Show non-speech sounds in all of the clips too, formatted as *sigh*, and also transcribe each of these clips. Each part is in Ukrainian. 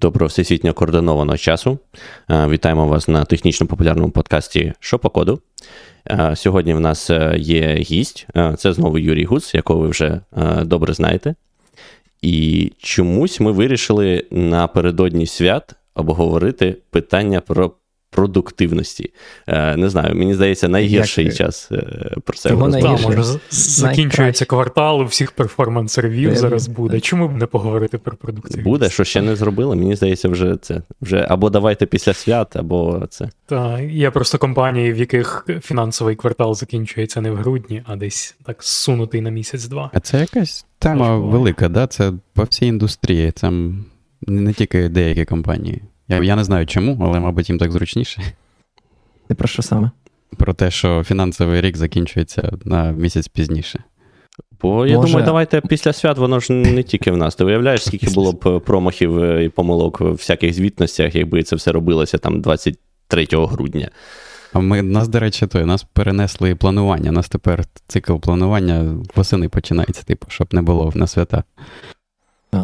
Доброго всесвітньо координованого часу. Е, вітаємо вас на технічно популярному подкасті «Що по коду?». Е, сьогодні в нас е, є гість. Це знову Юрій Гуц, якого ви вже добре знаєте. І чомусь ми вирішили напередодні свят обговорити питання про продуктивності. Е, Не знаю, мені здається, найгірший Як... час е, про це може, закінчується квартал, у всіх перформанс-рев'ю зараз буде. Чому б не поговорити про продуктивність? Буде, що ще не зробили. Мені здається, вже це вже або давайте після свят, або це. Так, є просто компанії, в яких фінансовий квартал закінчується не в грудні, а десь так сунутий на місяць-два. А це якась тема велика, да? Це по всій індустрії. Це не тільки деякі компанії. Я я не знаю чому, але, мабуть, їм так зручніше. Ти про що саме? Про те, що фінансовий рік закінчується на місяць пізніше. Бо я Може... думаю, давайте після свят, воно ж не тільки в нас. Ти уявляєш, *laughs* скільки було б промахів е, і помилок в всяких звітностях, якби це все робилося там 23 грудня. А ми нас, до речі, то, нас перенесли планування. У нас тепер цикл планування восени починається, типу, щоб не було на свята.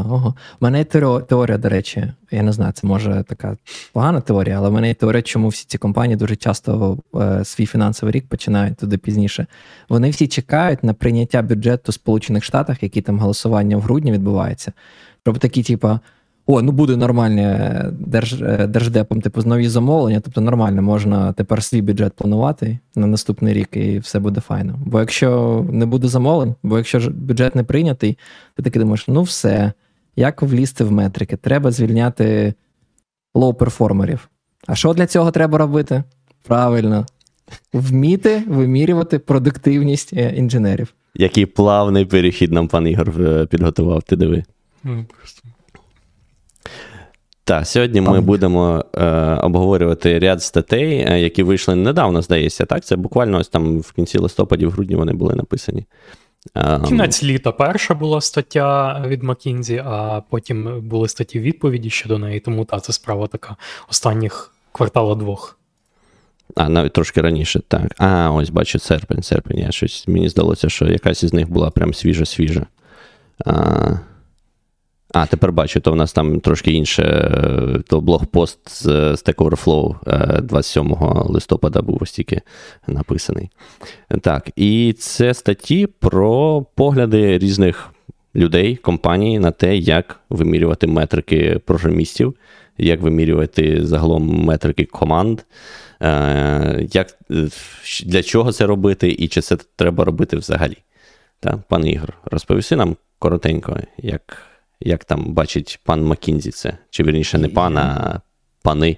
Ого. У мене є теорія, до речі, я не знаю, це може така погана теорія, але в мене є теорія, чому всі ці компанії дуже часто е, свій фінансовий рік починають туди пізніше. Вони всі чекають на прийняття бюджету Сполучених Штатах, які там голосування в грудні відбувається. Щоб такі, типа, о, ну буде нормальне е, держ, е, держдепом, типу, нові замовлення, тобто нормально, можна тепер свій бюджет планувати на наступний рік, і все буде файно. Бо якщо не буде замовлень, бо якщо бюджет не прийнятий, ти таки думаєш, ну все, як влізти в метрики? Треба звільняти лоу-перформерів. А що для цього треба робити? Правильно, вміти вимірювати продуктивність е, інженерів. Який плавний перехід нам пан Ігор підготував, ти диви. Ну, так, сьогодні ми будемо е, обговорювати ряд статей, е, які вийшли недавно, здається. Так, це буквально ось там в кінці листопаді, в грудні вони були написані. Е, Кінець літа перша була стаття від Макінзі, а потім були статті відповіді щодо неї. Тому та це справа така останніх квартала двох. А, навіть трошки раніше, так. А, ось бачу, серпень, серпень. Я щось, Мені здалося, що якась із них була прям свіжа-свіжа. А, а, тепер бачу, то в нас там трошки інше. То блогпост з Stack Overflow 27 листопада був ось тільки написаний. Так, і це статті про погляди різних людей, компаній на те, як вимірювати метрики програмістів, як вимірювати загалом метрики команд, е, як, для чого це робити і чи це треба робити взагалі. Так, Пане Ігор, розповісти нам коротенько, як як там бачить пан Макінзі це. Чи вірніше не пан, а пани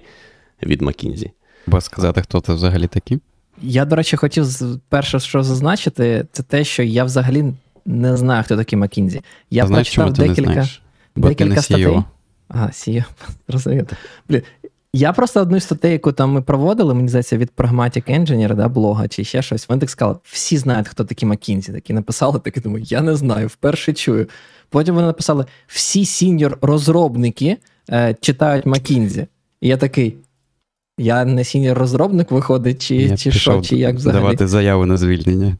від Макінзі. Бо сказати, хто це взагалі такі? Я, до речі, хотів перше, що зазначити, це те, що я взагалі не знаю, хто такий Макінзі. Я а прочитав декілька Бо декілька ти не статей. Ага, CEO. *laughs* Розумію. Блін, я просто одну статтю, яку там ми проводили, мені здається, від Pragmatic Engineer, да, блога чи ще щось. Вони так сказали, всі знають, хто такі Макінзі. Такі написали, такі думаю, я не знаю, вперше чую. Потім вони написали: всі сіньор-розробники е, читають Макінзі. І я такий. Я не сіньор-розробник виходить, чи я чи що, чи як взагалі. Давати заяву на звільнення.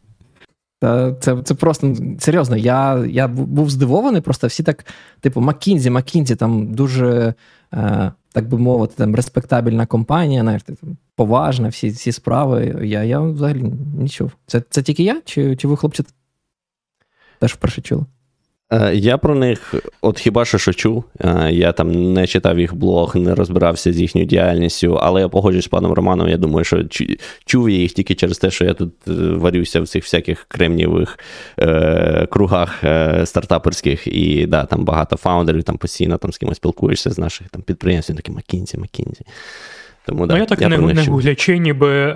Це це просто серйозно. Я я був здивований, просто всі так, типу, Маккінзі, Маккінзі, там дуже, е, так би мовити, там респектабельна компанія, знаєш, поважна, всі всі справи. Я я взагалі не чув. Це це тільки я, чи чи ви, хлопці, теж вперше чули? Е, я про них, от хіба що що чув. Е, я там не читав їх блог, не розбирався з їхньою діяльністю, але я погоджуюсь з паном Романом. Я думаю, що чув я їх тільки через те, що я тут е, варюся в цих всяких кремнієвих е, кругах е, стартаперських, і да, там багато фаундерів, там постійно там з кимось спілкуєшся з наших там підприємців, такі Макінзі, Макінзі. Тому, ну, да, Я так я не не гуглячи, ніби е,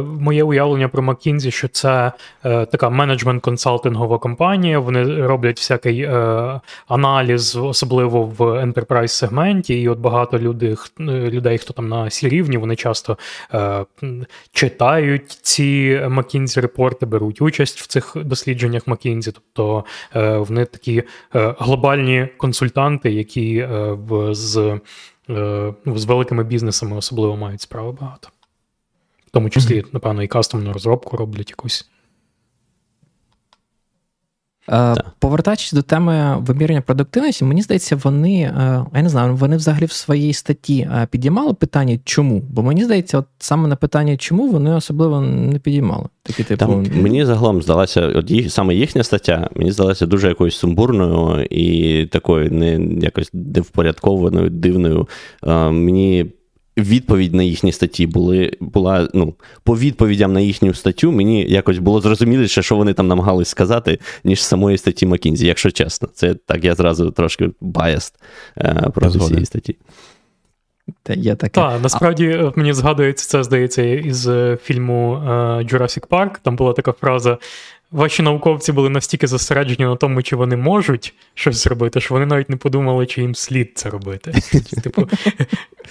моє уявлення про McKinsey, що це е, така менеджмент-консалтингова компанія. Вони роблять всякий е, аналіз, особливо в enterprise сегменті. І от багато людей, людей, хто там на сі рівні, вони часто е, читають ці McKinsey репорти, беруть участь в цих дослідженнях McKinsey. Тобто е, вони такі е, глобальні консультанти, які в з. Е, ну, з великими бізнесами особливо мають справи багато. В тому числі, напевно, і кастомну розробку роблять якусь. Так. Повертаючись до теми вимірювання продуктивності, мені здається, вони я не знаю, вони взагалі в своїй статті підіймали питання, чому? Бо мені здається, от саме на питання, чому вони особливо не підіймали. Такі типу. Там, мені загалом здалася, от їх саме їхня стаття, мені здалася дуже якоюсь сумбурною і такою не якось невпорядкованою, дивною. Мені відповідь на їхні статті були, була, ну, по відповідям на їхню статтю, мені якось було зрозуміліше, що вони там намагались сказати, ніж самої статті Макінзі, якщо чесно. Це так я зразу трошки баяст проти цієї статті. Та, є таке. Так, насправді а... мені згадується це, здається, із е, фільму е, Jurassic Park. Там була така фраза: Ваші науковці були настільки зосереджені на тому, чи вони можуть щось зробити, що вони навіть не подумали, чи їм слід це робити. *laughs* Типу,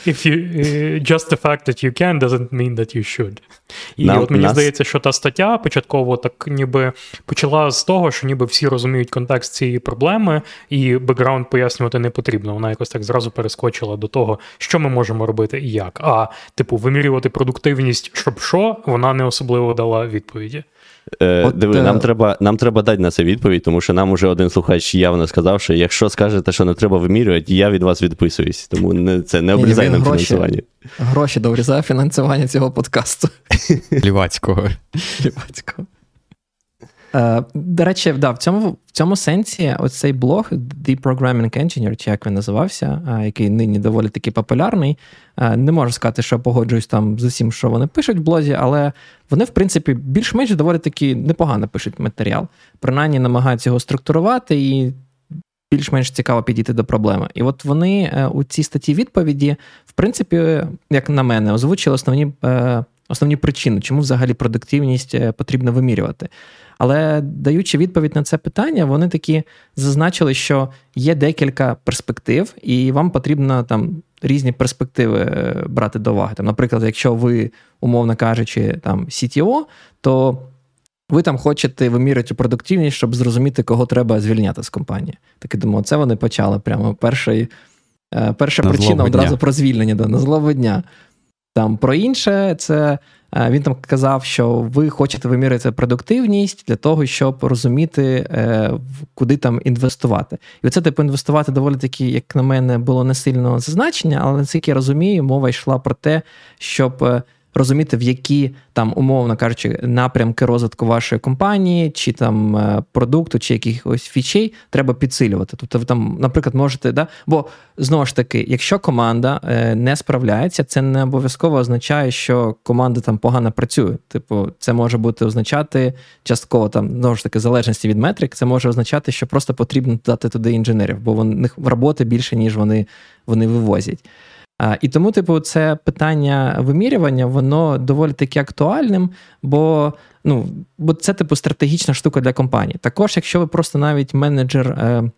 if you, just the fact that you can doesn't mean that you should. І Нам, от мені нас... здається, що та стаття початково так ніби почала з того, що ніби всі розуміють контекст цієї проблеми, і бекграунд пояснювати не потрібно. Вона якось так зразу перескочила до того, що ми можемо робити і як. А, типу, вимірювати продуктивність, щоб що, вона не особливо дала відповіді. Е, От, Диви, нам треба нам треба дати на це відповідь, тому що нам уже один слухач явно сказав, що якщо скажете, що не треба вимірювати, я від вас відписуюсь. Тому не, це не обрізай нам фінансування. Гроші дорізає фінансування цього подкасту. Лівацького. Лівацького. Е, До речі, да, в цьому в цьому сенсі оцей блог The Programming Engineer, чи як він називався, е, який нині доволі таки популярний. Е, не можу сказати, що погоджуюсь там з усім, що вони пишуть в блозі, але вони, в принципі, більш-менш доволі таки непогано пишуть матеріал. Принаймні намагаються його структурувати і більш-менш цікаво підійти до проблеми. І от вони у цій статті відповіді, в принципі, як на мене, озвучили основні. Основні причини, чому взагалі продуктивність потрібно вимірювати. Але даючи відповідь на це питання, вони такі зазначили, що є декілька перспектив, і вам потрібно там різні перспективи е, брати до уваги. Там, Наприклад, якщо ви, умовно кажучи, там CTO, то ви там хочете виміряти продуктивність, щоб зрозуміти, кого треба звільняти з компанії. Так і думаю, це вони почали прямо перший. Е, перша на причина одразу про звільнення да, на злого дня. Там про інше, це е, він там казав, що ви хочете вимірити продуктивність для того, щоб розуміти, е, куди там інвестувати. І оце типу інвестувати доволі таки, як на мене, було не сильно зазначення, але наскільки я розумію, мова йшла про те, щоб е, розуміти, в які там, умовно кажучи, напрямки розвитку вашої компанії, чи там е, продукту, чи якихось фічей треба підсилювати. Тобто, ви там, наприклад, можете, да? бо знову ж таки, якщо команда е, не справляється, це не обов'язково означає, що команда там погано працює. Типу, це може бути означати частково там знову ж таки залежності від метрик. Це може означати, що просто потрібно дати туди інженерів, бо в них роботи більше ніж вони, вони вивозять. І тому, типу, це питання вимірювання, воно доволі таки актуальним, бо ну, бо це типу стратегічна штука для компанії. Також, якщо ви просто навіть менеджер, е,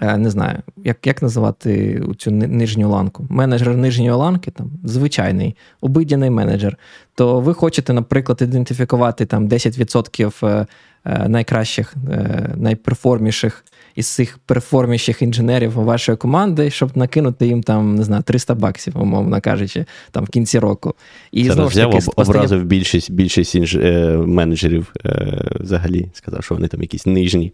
не знаю, як як називати цю нижню ланку, менеджер нижньої ланки, там звичайний обидяний менеджер, то ви хочете, наприклад, ідентифікувати там 10% е, найкращих, найперформіших із цих перформіших інженерів вашої команди, щоб накинути їм там, не знаю, 300 баксів, умовно кажучи, там в кінці року. І Це знову ж таки, образив більшість більшість інж... Е, менеджерів е, взагалі, сказав, що вони там якісь нижні.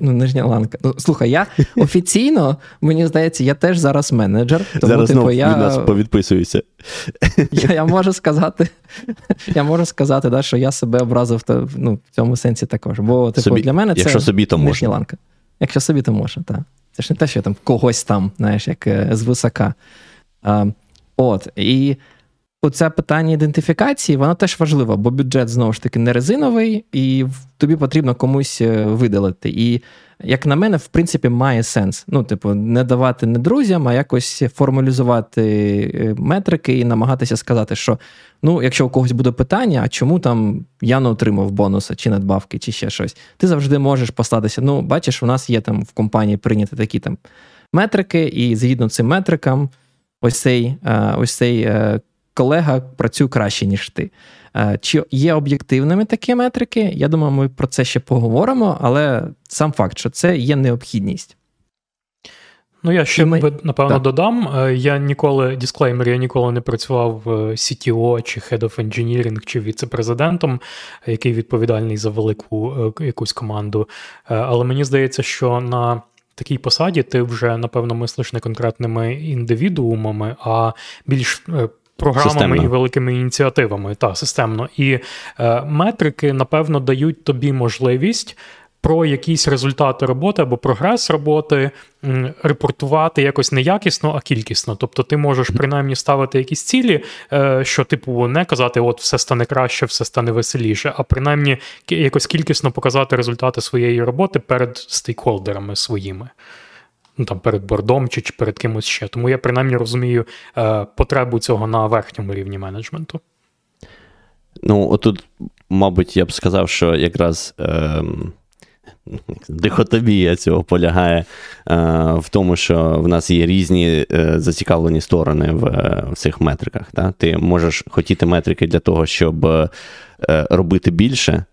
Ну, нижня ланка. Ну, Слухай, я офіційно, мені здається, я теж зараз менеджер. Тому, зараз типу, я... від нас повідписуюся. Я я можу сказати, я можу сказати, да, що я себе образив ну, в цьому сенсі також. Бо типу, собі, для мене це якщо собі, то нижня ланка. Якщо собі, то можна, так. Це ж не те, що я там когось там, знаєш, як е, з висока. А, От, і оце питання ідентифікації, воно теж важливо, бо бюджет знову ж таки не резиновий, і тобі потрібно комусь е, видалити. І як на мене, в принципі, має сенс. Ну, типу, не давати не друзям, а якось формалізувати е, метрики і намагатися сказати, що ну, якщо у когось буде питання, а чому там я не отримав бонуса чи надбавки, чи ще щось, ти завжди можеш послатися. Ну, бачиш, у нас є там в компанії прийняті такі там метрики, і згідно цим метрикам, ось цей е, ось цей колега працює краще, ніж ти. Е, чи є об'єктивними такі метрики? Я думаю, ми про це ще поговоримо, але сам факт, що це є необхідність. Ну, я ще ми... напевно так. додам. Е, я ніколи, дисклеймер, я ніколи не працював CTO чи Head of Engineering, чи віце-президентом, який відповідальний за велику якусь команду. Але мені здається, що на такій посаді ти вже, напевно, мислиш не конкретними індивідуумами, а більш програмами системно. і великими ініціативами, та системно. І е, метрики, напевно, дають тобі можливість. Про якісь результати роботи або прогрес роботи репортувати якось не якісно, а кількісно. Тобто ти можеш принаймні ставити якісь цілі, е, що, типу, не казати, от все стане краще, все стане веселіше, а принаймні якось кількісно показати результати своєї роботи перед стейкхолдерами своїми ну там перед бордом чи, чи перед кимось ще. Тому я принаймні розумію е, потребу цього на верхньому рівні менеджменту. Ну, отут, мабуть, я б сказав, що якраз. Е, Дихотомія цього полягає е, в тому, що в нас є різні е, зацікавлені сторони в, е, в цих метриках. Та? Ти можеш хотіти метрики для того, щоб е, робити більше,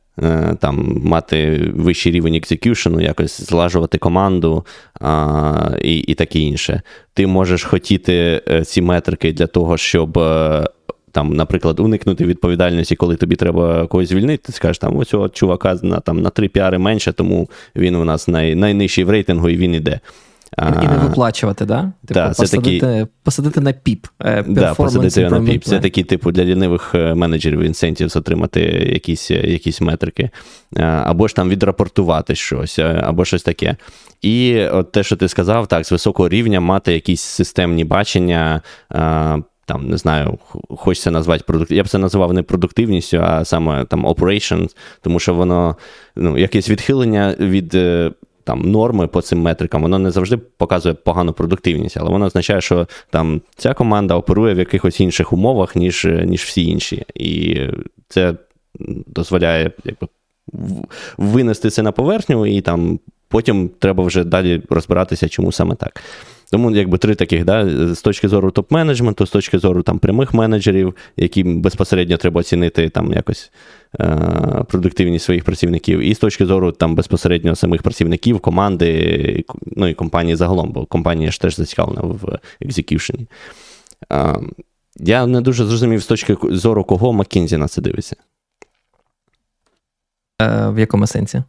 там Мати вищий рівень екзекюшену, якось злажувати команду а, і і таке інше. Ти можеш хотіти е, ці метрики для того, щоб, е, там, наприклад, уникнути відповідальності, коли тобі треба когось звільнити. Ти скажеш, там ось чувака на там, на 3 піари менше, тому він у нас най, найнижчий в рейтингу і він іде. І, не виплачувати, да? Типу, да, посадити, такі... посадити на піп. Е, да, посадити на піп. Це такі, типу, для лінивих е, менеджерів інсентів отримати якісь е, якісь метрики, або ж там відрапортувати щось, або щось таке. І от те, що ти сказав, так, з високого рівня мати якісь системні бачення. Там, не знаю, хочеться назвати продукт. Я б це називав не продуктивністю, а саме там operations, тому що воно ну, якесь відхилення від там норми по цим метрикам, воно не завжди показує погану продуктивність, але воно означає, що там ця команда оперує в якихось інших умовах, ніж ніж всі інші. І це дозволяє якби, винести це на поверхню, і там потім треба вже далі розбиратися, чому саме так. Тому якби три таких, да, з точки зору топ-менеджменту, з точки зору там прямих менеджерів, яким безпосередньо треба оцінити там якось е, продуктивність своїх працівників, і з точки зору там безпосередньо самих працівників, команди, ну і компанії загалом, бо компанія ж теж зацікавлена в екзекюшені. Е, я не дуже зрозумів з точки зору, кого Маккінзі на це дивиться. Е, В якому сенсі?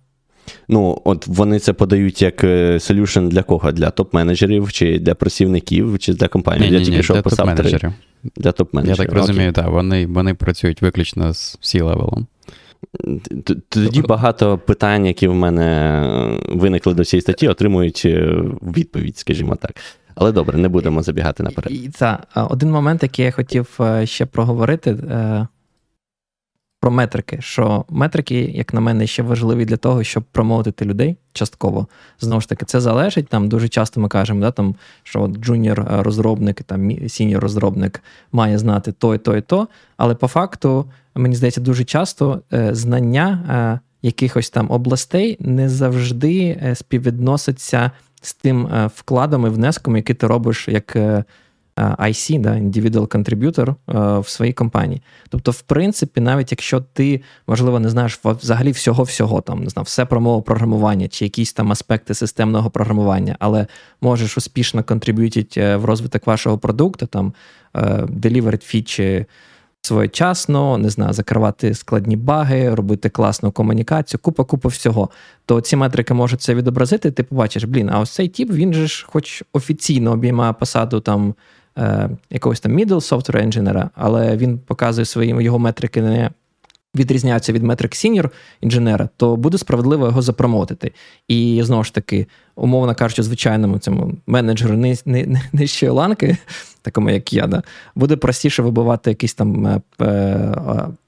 Ну, от вони це подають як солюшн для кого? Для топ-менеджерів, чи для працівників, чи для компанії? Ні, я тільки що писав топ-менеджерів. Для топ-менеджерів. Я так розумію, так. Вони вони працюють виключно з C-левелом. Тоді багато питань, які в мене виникли до цієї статті, отримують е, відповідь, скажімо так. Але добре, не будемо забігати наперед. І, Це один момент, який я хотів е, ще проговорити. Е, про метрики, що метрики, як на мене, ще важливі для того, щоб промовити людей частково. Знову ж таки, це залежить. Там дуже часто ми кажемо, да, там, що джуніор-розробник, там сіньор-розробник має знати то і то і то. Але по факту, мені здається, дуже часто е, знання е, якихось там областей не завжди е, співвідносяться з тим вкладом і внеском, який ти робиш як IC, да, Individual Contributor в своїй компанії. Тобто, в принципі, навіть якщо ти, можливо, не знаєш взагалі всього-всього, там, не знаю, все про мову програмування чи якісь там аспекти системного програмування, але можеш успішно контриб'ютити е, в розвиток вашого продукту, там, е, фічі своєчасно, не знаю, закривати складні баги, робити класну комунікацію, купа-купа всього. То ці метрики можуть це відобразити, ти побачиш, блін, а ось цей тип, він же ж, хоч офіційно обіймає посаду там е, якогось там middle software інженера, але він показує свої його метрики не відрізняються від метрик senior інженера, то буде справедливо його запромоутити. І знову ж таки, умовно кажучи, звичайному цьому менеджеру нижчої ланки, *laughs* такому як я, да, буде простіше вибивати якийсь там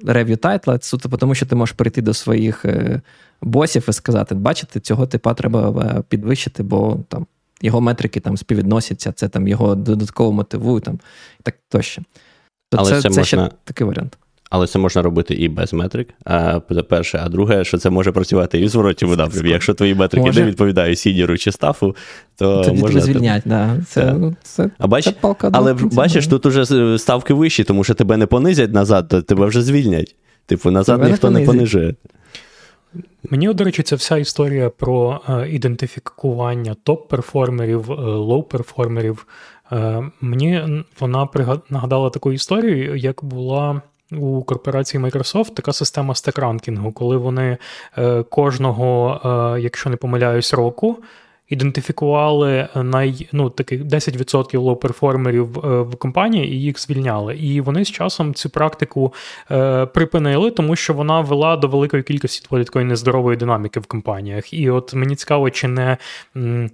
рев'ю тайтла, суто тому що ти можеш прийти до своїх е, босів і сказати: бачите, цього типа треба е, підвищити, бо там його метрики там співвідносяться, це там його додатково мотивує там, і так тощо. То Але це, це, це можна... ще такий варіант. Але це можна робити і без метрик. А перше, а друге, що це може працювати і в зворотньому напрямі. Якщо твої метрики може. не відповідають сідіру чи стафу, то Тоді можна... звільнять, да. Це, ну, це, а бач, це палка Але бачиш, тут уже ставки вищі, тому що тебе не понизять назад, то тебе вже звільнять. Типу, назад тебе ніхто не, не понижує. Мені, до речі, ця вся історія про е, ідентифікування топ-перформерів, е, лоу-перформерів. Е, мені вона нагадала таку історію, як була. У корпорації Microsoft така система стекранкінгу, коли вони кожного, якщо не помиляюсь, року ідентифікували най, ну, таких 10% лоу-перформерів е, в компанії і їх звільняли. І вони з часом цю практику е, припинили, тому що вона вела до великої кількості такої нездорової динаміки в компаніях. І от мені цікаво, чи не. М-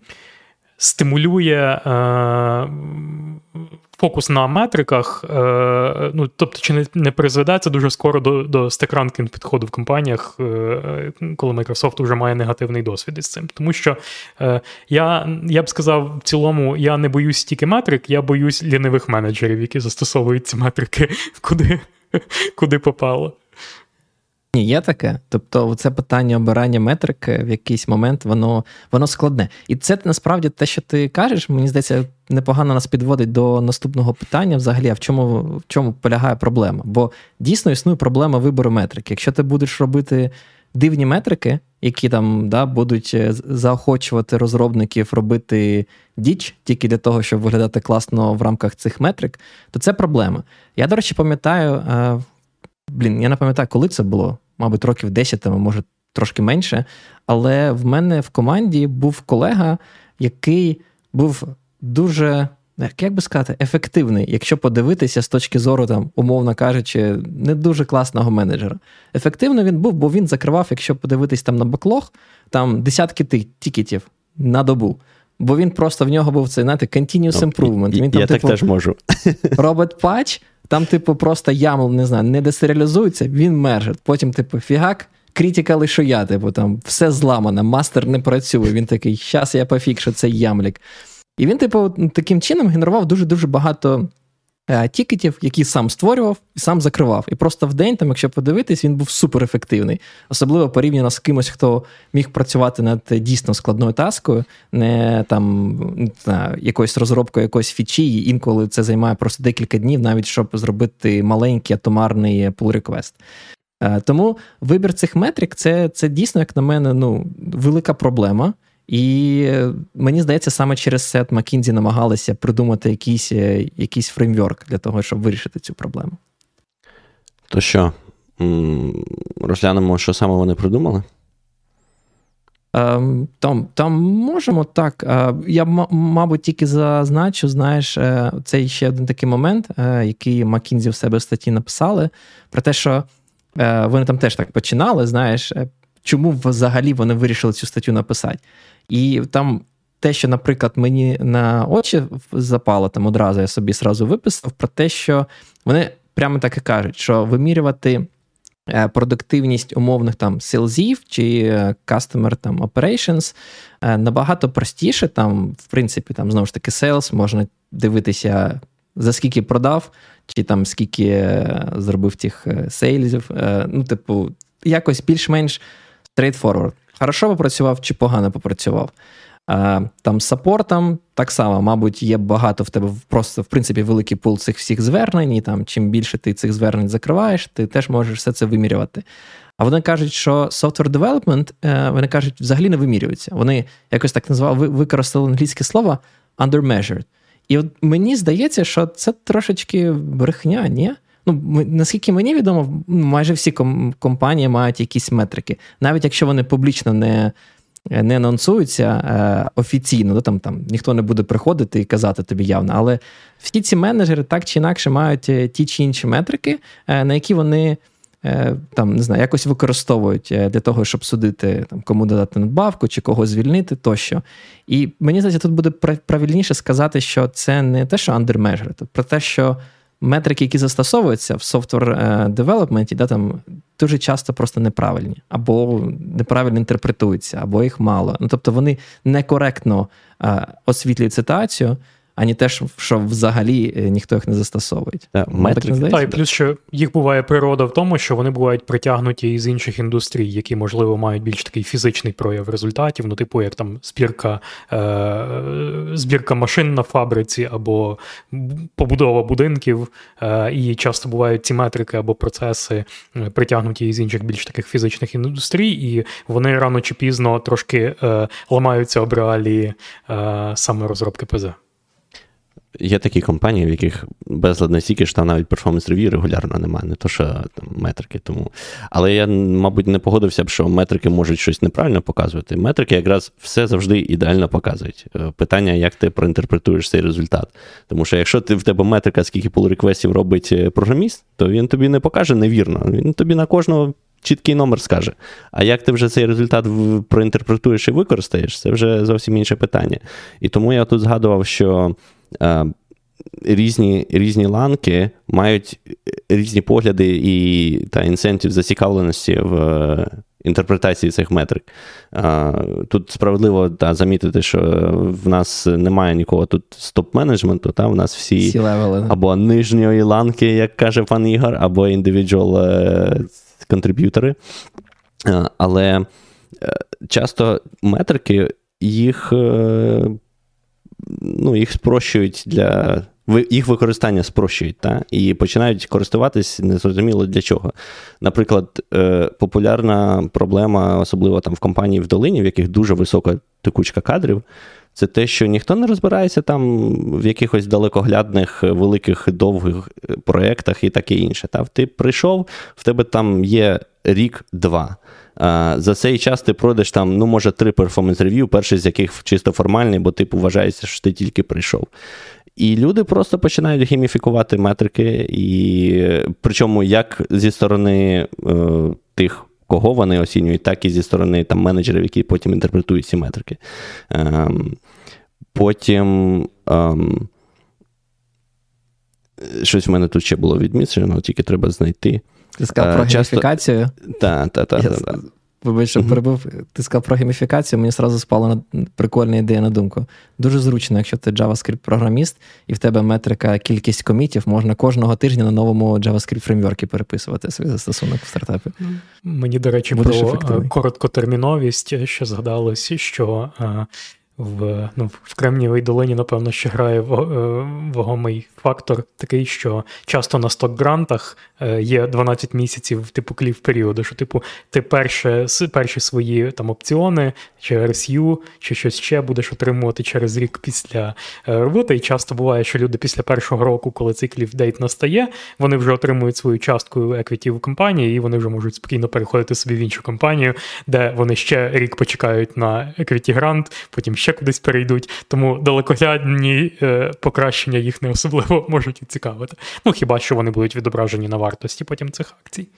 стимулює е, фокус на метриках, е, ну, тобто, чи не не призведе це дуже скоро до до стекранкінг підходу в компаніях, е, коли Microsoft вже має негативний досвід із цим. Тому що е, я я б сказав, в цілому, я не боюсь тільки метрик, я боюсь лінивих менеджерів, які застосовують ці метрики *laughs* куди, куди попало. Ні, є таке. Тобто, це питання обирання метрики в якийсь момент, воно воно складне. І це насправді те, що ти кажеш, мені здається, непогано нас підводить до наступного питання, взагалі, а в чому в чому полягає проблема? Бо дійсно існує проблема вибору метрики. Якщо ти будеш робити дивні метрики, які там да, будуть е, заохочувати розробників робити діч тільки для того, щоб виглядати класно в рамках цих метрик, то це проблема. Я, до речі, пам'ятаю. Блін, я не пам'ятаю, коли це було мабуть, років 10, може трошки менше. Але в мене в команді був колега, який був дуже. Як би сказати, ефективний, якщо подивитися з точки зору, там, умовно кажучи, не дуже класного менеджера. Ефективно він був, бо він закривав, якщо подивитись там на баклог, там десятки тікетів на добу. Бо він просто в нього був цей знаєте, continuous improvement. Він, там, Я типу, так теж можу. *laughs* Робить патч, там, типу, просто YAML, не знаю, не десеріалізується, він мержить. Потім, типу, фігак, критикали, що я, типу, там все зламане, мастер не працює. Він такий, щас я пофікшу цей ямлік. І він, типу, таким чином генерував дуже-дуже багато тікетів, які сам створював і сам закривав. І просто в день, там, якщо подивитись, він був суперефективний. Особливо порівняно з кимось, хто міг працювати над дійсно складною таскою, не там не якоюсь розробкою якоїсь фічі, і інколи це займає просто декілька днів, навіть щоб зробити маленький атомарний pull request. Е, тому вибір цих метрик це це дійсно, як на мене, ну, велика проблема. І мені здається, саме через це McKinsey намагалися придумати якийсь е, якийсь фреймворк для того, щоб вирішити цю проблему. То що, розглянемо, що саме вони придумали? Ем, там там можемо так. Е, я, мабуть, тільки зазначу, знаєш, е, це ще один такий момент, який McKinsey в себе в статті написали, про те, що вони там теж так починали, знаєш, чому взагалі вони вирішили цю статтю написати. І там те, що, наприклад, мені на очі запало там одразу, я собі сразу виписав про те, що вони прямо так і кажуть, що вимірювати. Е, продуктивність умовних там селзів чи е, customer там operations е, набагато простіше. Там, в принципі, там знову ж таки sales, можна дивитися, за скільки продав, чи там скільки зробив тих сейлзів. Ну, типу, якось більш-менш straightforward хорошо попрацював чи погано попрацював. А, Там з саппортом так само, мабуть, є багато в тебе просто, в принципі, великий пул цих всіх звернень, і там чим більше ти цих звернень закриваєш, ти теж можеш все це вимірювати. А вони кажуть, що software development, е, вони кажуть, взагалі не вимірюється. Вони якось так назвали, використали англійське слово undermeasured. І от мені здається, що це трошечки брехня, ні? Ну, наскільки мені відомо, майже всі компанії мають якісь метрики, навіть якщо вони публічно не не анонсуються е, офіційно, там там ніхто не буде приходити і казати тобі явно. Але всі ці менеджери так чи інакше мають е, ті чи інші метрики, е, на які вони е, там не знаю, якось використовують е, для того, щоб судити, там, кому додати надбавку чи кого звільнити тощо. І мені здається, тут буде правильніше сказати, що це не те, що undermeasured, а про те, що метрики, які застосовуються в софтвер девелопменті, да, там дуже часто просто неправильні, або неправильно інтерпретуються, або їх мало. Ну тобто вони некоректно е, освітлюють ситуацію. Ані те, що взагалі е, ніхто їх не застосовує. Метрики. Так, і плюс що їх буває природа в тому, що вони бувають притягнуті із інших індустрій, які, можливо, мають більш такий фізичний прояв результатів, ну, типу, як там збірка е, збірка машин на фабриці або побудова будинків. Е, І часто бувають ці метрики або процеси е, притягнуті із інших більш таких фізичних індустрій, і вони рано чи пізно трошки е, ламаються об реалії е, саме розробки ПЗ. Є такі компанії, в яких безлад настільки що там навіть перформанс рев'ю регулярно немає, не то що там метрики. Тому. Але я, мабуть, не погодився б, що метрики можуть щось неправильно показувати. Метрики якраз все завжди ідеально показують. Е, питання, як ти проінтерпретуєш цей результат. Тому що якщо ти в тебе метрика, скільки пул реквестів робить е, програміст, то він тобі не покаже невірно. Він тобі на кожного. Чіткий номер скаже. А як ти вже цей результат проінтерпретуєш і використаєш, це вже зовсім інше питання. І тому я тут згадував, що різні різні ланки мають різні погляди і та інсентів зацікавленості в е, інтерпретації цих метрик. Е, тут справедливо та, замітити, що в нас немає нікого тут стоп-менеджменту, та в нас всі або нижньої ланки, як каже пан Ігор, або індивідуал контриб'ютори. Але часто метрики їх ну, їх спрощують для. Їх використання спрощують, та? і починають користуватись незрозуміло для чого. Наприклад, е, популярна проблема, особливо там в компанії в долині, в яких дуже висока текучка кадрів, це те, що ніхто не розбирається там в якихось далекоглядних, великих, довгих е, проєктах і таке інше. Та? Ти прийшов, в тебе там є рік-два. За цей час ти пройдеш там, ну, може, три перформанс-рев'ю, перший з яких чисто формальний, бо ти вважаєшся, що ти тільки прийшов. І люди просто починають гейміфікувати метрики, і причому як зі сторони е, тих, кого вони оцінюють, так і зі сторони там, менеджерів, які потім інтерпретують ці метрики. Е, потім. Е, Щось в мене тут ще було відмічено, тільки треба знайти. Ти сказав про гейміфікацію? Так, так, так. Вибач, що перебув, ти сказав про гейміфікацію, мені одразу спала на прикольна ідея на думку. Дуже зручно, якщо ти JavaScript-програміст, і в тебе метрика кількість комітів, можна кожного тижня на новому JavaScript фреймворкі переписувати свій застосунок в стартапі. Мені, до речі, Будеш про ефективний. короткотерміновість ще згадалось, що в ну, в Кремнієвій долині, напевно, ще грає е, вагомий фактор такий, що часто на сток-грантах е, є 12 місяців, типу, клів періоду, що, типу, ти перше, перші свої там опціони, чи RSU, чи щось ще будеш отримувати через рік після е, роботи. І часто буває, що люди після першого року, коли цей клів дейт настає, вони вже отримують свою частку еквіті в компанії, і вони вже можуть спокійно переходити собі в іншу компанію, де вони ще рік почекають на еквіті грант, потім ще кудись перейдуть. Тому далекоглядні е, покращення їх не особливо *laughs* можуть і цікавити. Ну хіба що вони будуть відображені на вартості потім цих акцій.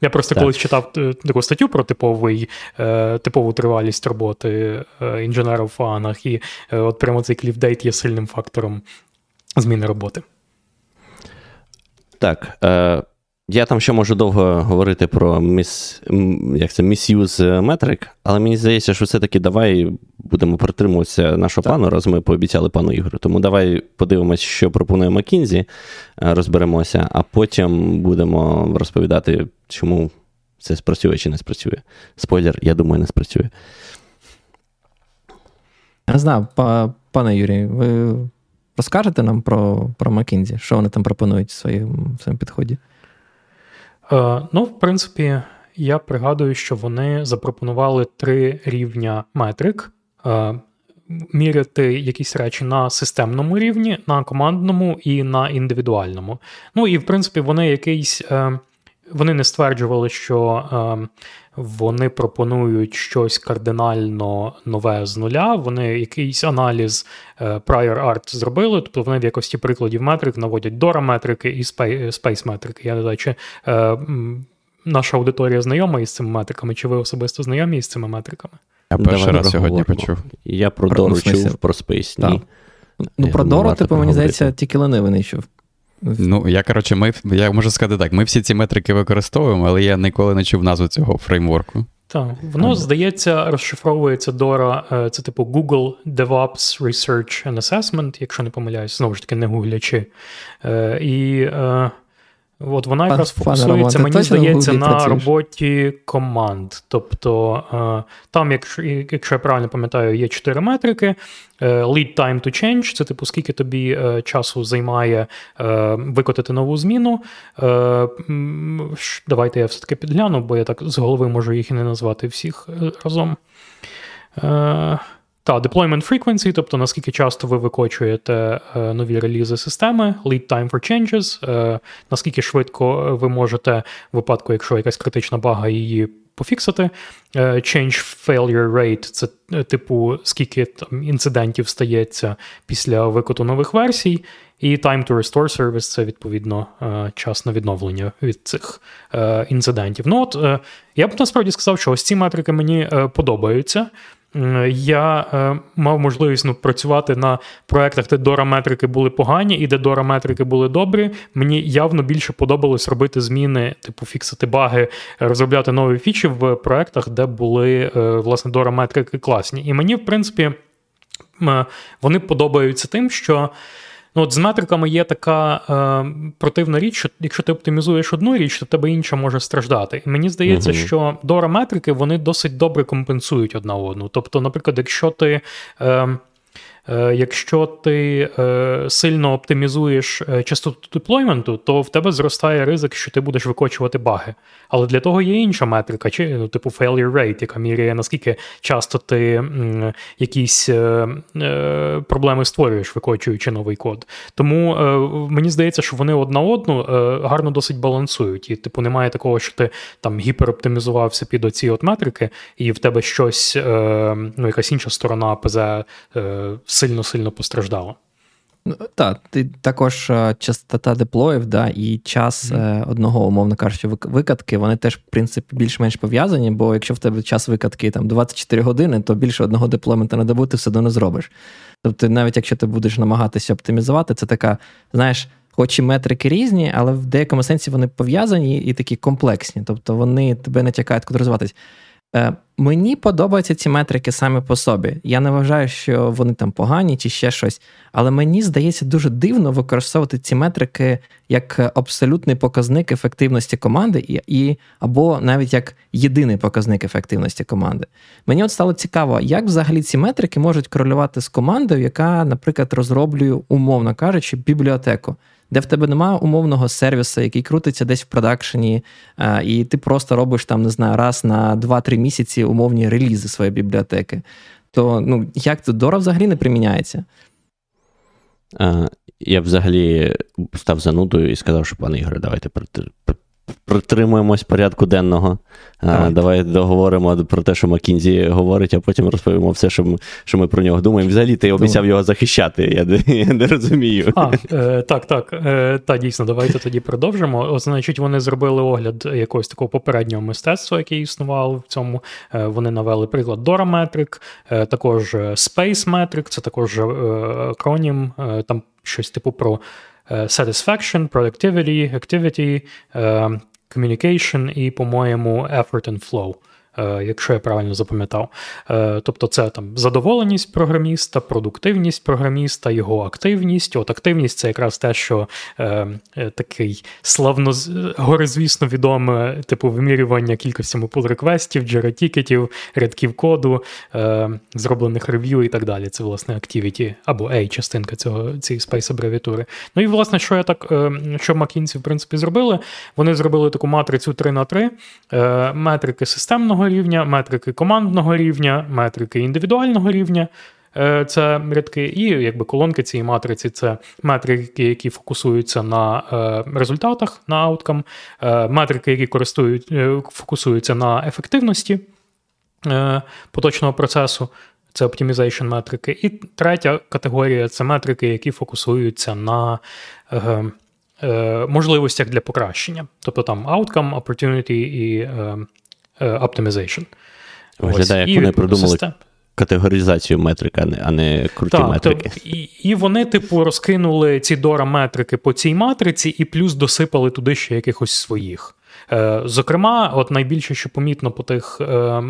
Я просто так. колись читав е, таку статтю про типовий, е, типову тривалість роботи е, інженера в фанах, і е, от прямо цей кліфдейт є сильним фактором зміни роботи. Так. Е, я там ще можу довго говорити про міс, як це, misuse метрик, але мені здається, що все-таки давай будемо притримуватися нашого так. плану, раз ми пообіцяли пану Ігорю. Тому давай подивимось, що пропонує Макінзі, е, розберемося, а потім будемо розповідати, чому це спрацює чи не спрацює. Спойлер, я думаю, не спрацює. Не знаю, пане Юрій, ви розкажете нам про про Макінзі, що вони там пропонують в своєму, в своєму підході? Е, ну, в принципі, я пригадую, що вони запропонували три рівня метрик. Е, міряти якісь речі на системному рівні, на командному і на індивідуальному. Ну і в принципі, вони якийсь. Е, вони не стверджували, що вони пропонують щось кардинально нове з нуля. Вони якийсь аналіз е, prior art зробили, тобто вони в якості прикладів метрик наводять Dora метрики і Space метрики. Я не знаю, чи е, наша аудиторія знайома із цими метриками, чи ви особисто знайомі із цими метриками? Я перший раз сьогодні почув. Я про Дору чув, про Space. Ні. Ну, про Дору, типу, мені здається, тільки ленивий не чув. Ну, я коротше, ми, я можу сказати так, ми всі ці метрики використовуємо, але я ніколи не чув назву цього фреймворку. Так, воно, здається, розшифровується Dora, це типу Google DevOps Research and Assessment, якщо не помиляюсь, знову ж таки, не гуглячи. І От вона якраз фокусується, мені здається, на працюєш? роботі команд. Тобто там, якщо якщо я правильно пам'ятаю, є чотири метрики. Е, lead time to change це типу, скільки тобі е, часу займає е, викотити нову зміну. Давайте я все-таки підгляну, бо я так з голови можу їх і не назвати всіх разом. Та, deployment frequency, тобто наскільки часто ви викочуєте е, нові релізи системи, lead time for changes, е, наскільки швидко ви можете в випадку, якщо якась критична бага, її пофіксити. Е, change failure rate це типу, скільки там інцидентів стається після викоту нових версій. І time to restore service це відповідно час на відновлення від цих інцидентів. Ну от я б насправді сказав, що ось ці метрики мені подобаються я е, мав можливість ну, працювати на проектах, де дораметрики були погані, і де дораметрики були добрі. Мені явно більше подобалось робити зміни, типу фіксити баги, розробляти нові фічі в проектах, де були е, власне дораметрики класні. І мені, в принципі, вони подобаються тим, що. Ну, от З метриками є така е, противна річ, що якщо ти оптимізуєш одну річ, то тебе інша може страждати. І мені здається, угу. що дора метрики вони досить добре компенсують одна одну. Тобто, наприклад, якщо ти. Е, якщо ти е, сильно оптимізуєш е, частоту деплойменту, то в тебе зростає ризик, що ти будеш викочувати баги. Але для того є інша метрика, чи ну, типу failure rate, яка міряє, наскільки часто ти якісь е, е, проблеми створюєш, викочуючи новий код. Тому е, мені здається, що вони одна одну гарно досить балансують. І, типу, немає такого, що ти там гіпероптимізувався під оці от метрики, і в тебе щось, ну, якась інша сторона ПЗ сильно-сильно постраждало. Ну, Так, також е, частота деплоїв, да, і час mm-hmm. одного, умовно кажучи, викатки, вони теж, в принципі, більш-менш пов'язані, бо якщо в тебе час викатки там 24 години, то більше одного деплоймента на добу ти все одно не зробиш. Тобто, навіть якщо ти будеш намагатися оптимізувати, це така, знаєш, хоч і метрики різні, але в деякому сенсі вони пов'язані і такі комплексні. Тобто вони тебе натякають куди розвиватись. Е, мені подобаються ці метрики саме по собі. Я не вважаю, що вони там погані чи ще щось. Але мені здається дуже дивно використовувати ці метрики як абсолютний показник ефективності команди, і, і або навіть як єдиний показник ефективності команди. Мені от стало цікаво, як взагалі ці метрики можуть корелювати з командою, яка, наприклад, розроблює, умовно кажучи, бібліотеку де в тебе немає умовного сервісу, який крутиться десь в продакшені, і ти просто робиш там, не знаю, раз на 2-3 місяці умовні релізи своєї бібліотеки. То ну, як це Дора взагалі не приміняється? Я взагалі став занудою і сказав, що пане Ігоре, давайте притримуємось порядку денного. А, Давай договоримо про те, що Макінзі говорить, а потім розповімо все, що ми що ми про нього думаємо. Взагалі, ти обіцяв його захищати. Я, *laughs* я не розумію. А, е, Так, так. Е, Та дійсно, давайте тоді продовжимо. О, значить, вони зробили огляд якогось такого попереднього мистецтва, яке існувало в цьому. Е, вони навели приклад Dora Metric, е, також Space Metric, це також е, акронім, е, там щось типу про. Satisfaction, Productivity, Activity, Communication і, по-моєму, Effort and Flow. Е, якщо я правильно запам'ятав. Е, тобто це там задоволеність програміста, продуктивність програміста, його активність. От активність це якраз те, що е, такий славно горизвісно відоме, типу вимірювання кількості pull реквестів джера-тікетів, рядків коду, зроблених рев'ю і так далі. Це, власне, Activity або A частинка цього цієї space абревіатури. Ну і власне, що я так, що McKinsey, в принципі, зробили? Вони зробили таку матрицю 3 на 3 метрики системного рівня, метрики командного рівня, метрики індивідуального рівня. Е, це рядки, і якби колонки цієї матриці це метрики, які фокусуються на е, результатах, на ауткам, е, метрики, які користують, фокусуються на ефективності поточного процесу. Це optimization метрики. І третя категорія це метрики, які фокусуються на е, е, можливостях для покращення. Тобто там outcome, opportunity і е, Е, optimization. Виглядає, як і вони придумали систем. категоризацію метрик, а не круті так, метрики. То, і, і вони, типу, розкинули ці дора метрики по цій матриці, і плюс досипали туди ще якихось своїх. Зокрема, от найбільше, що помітно по тих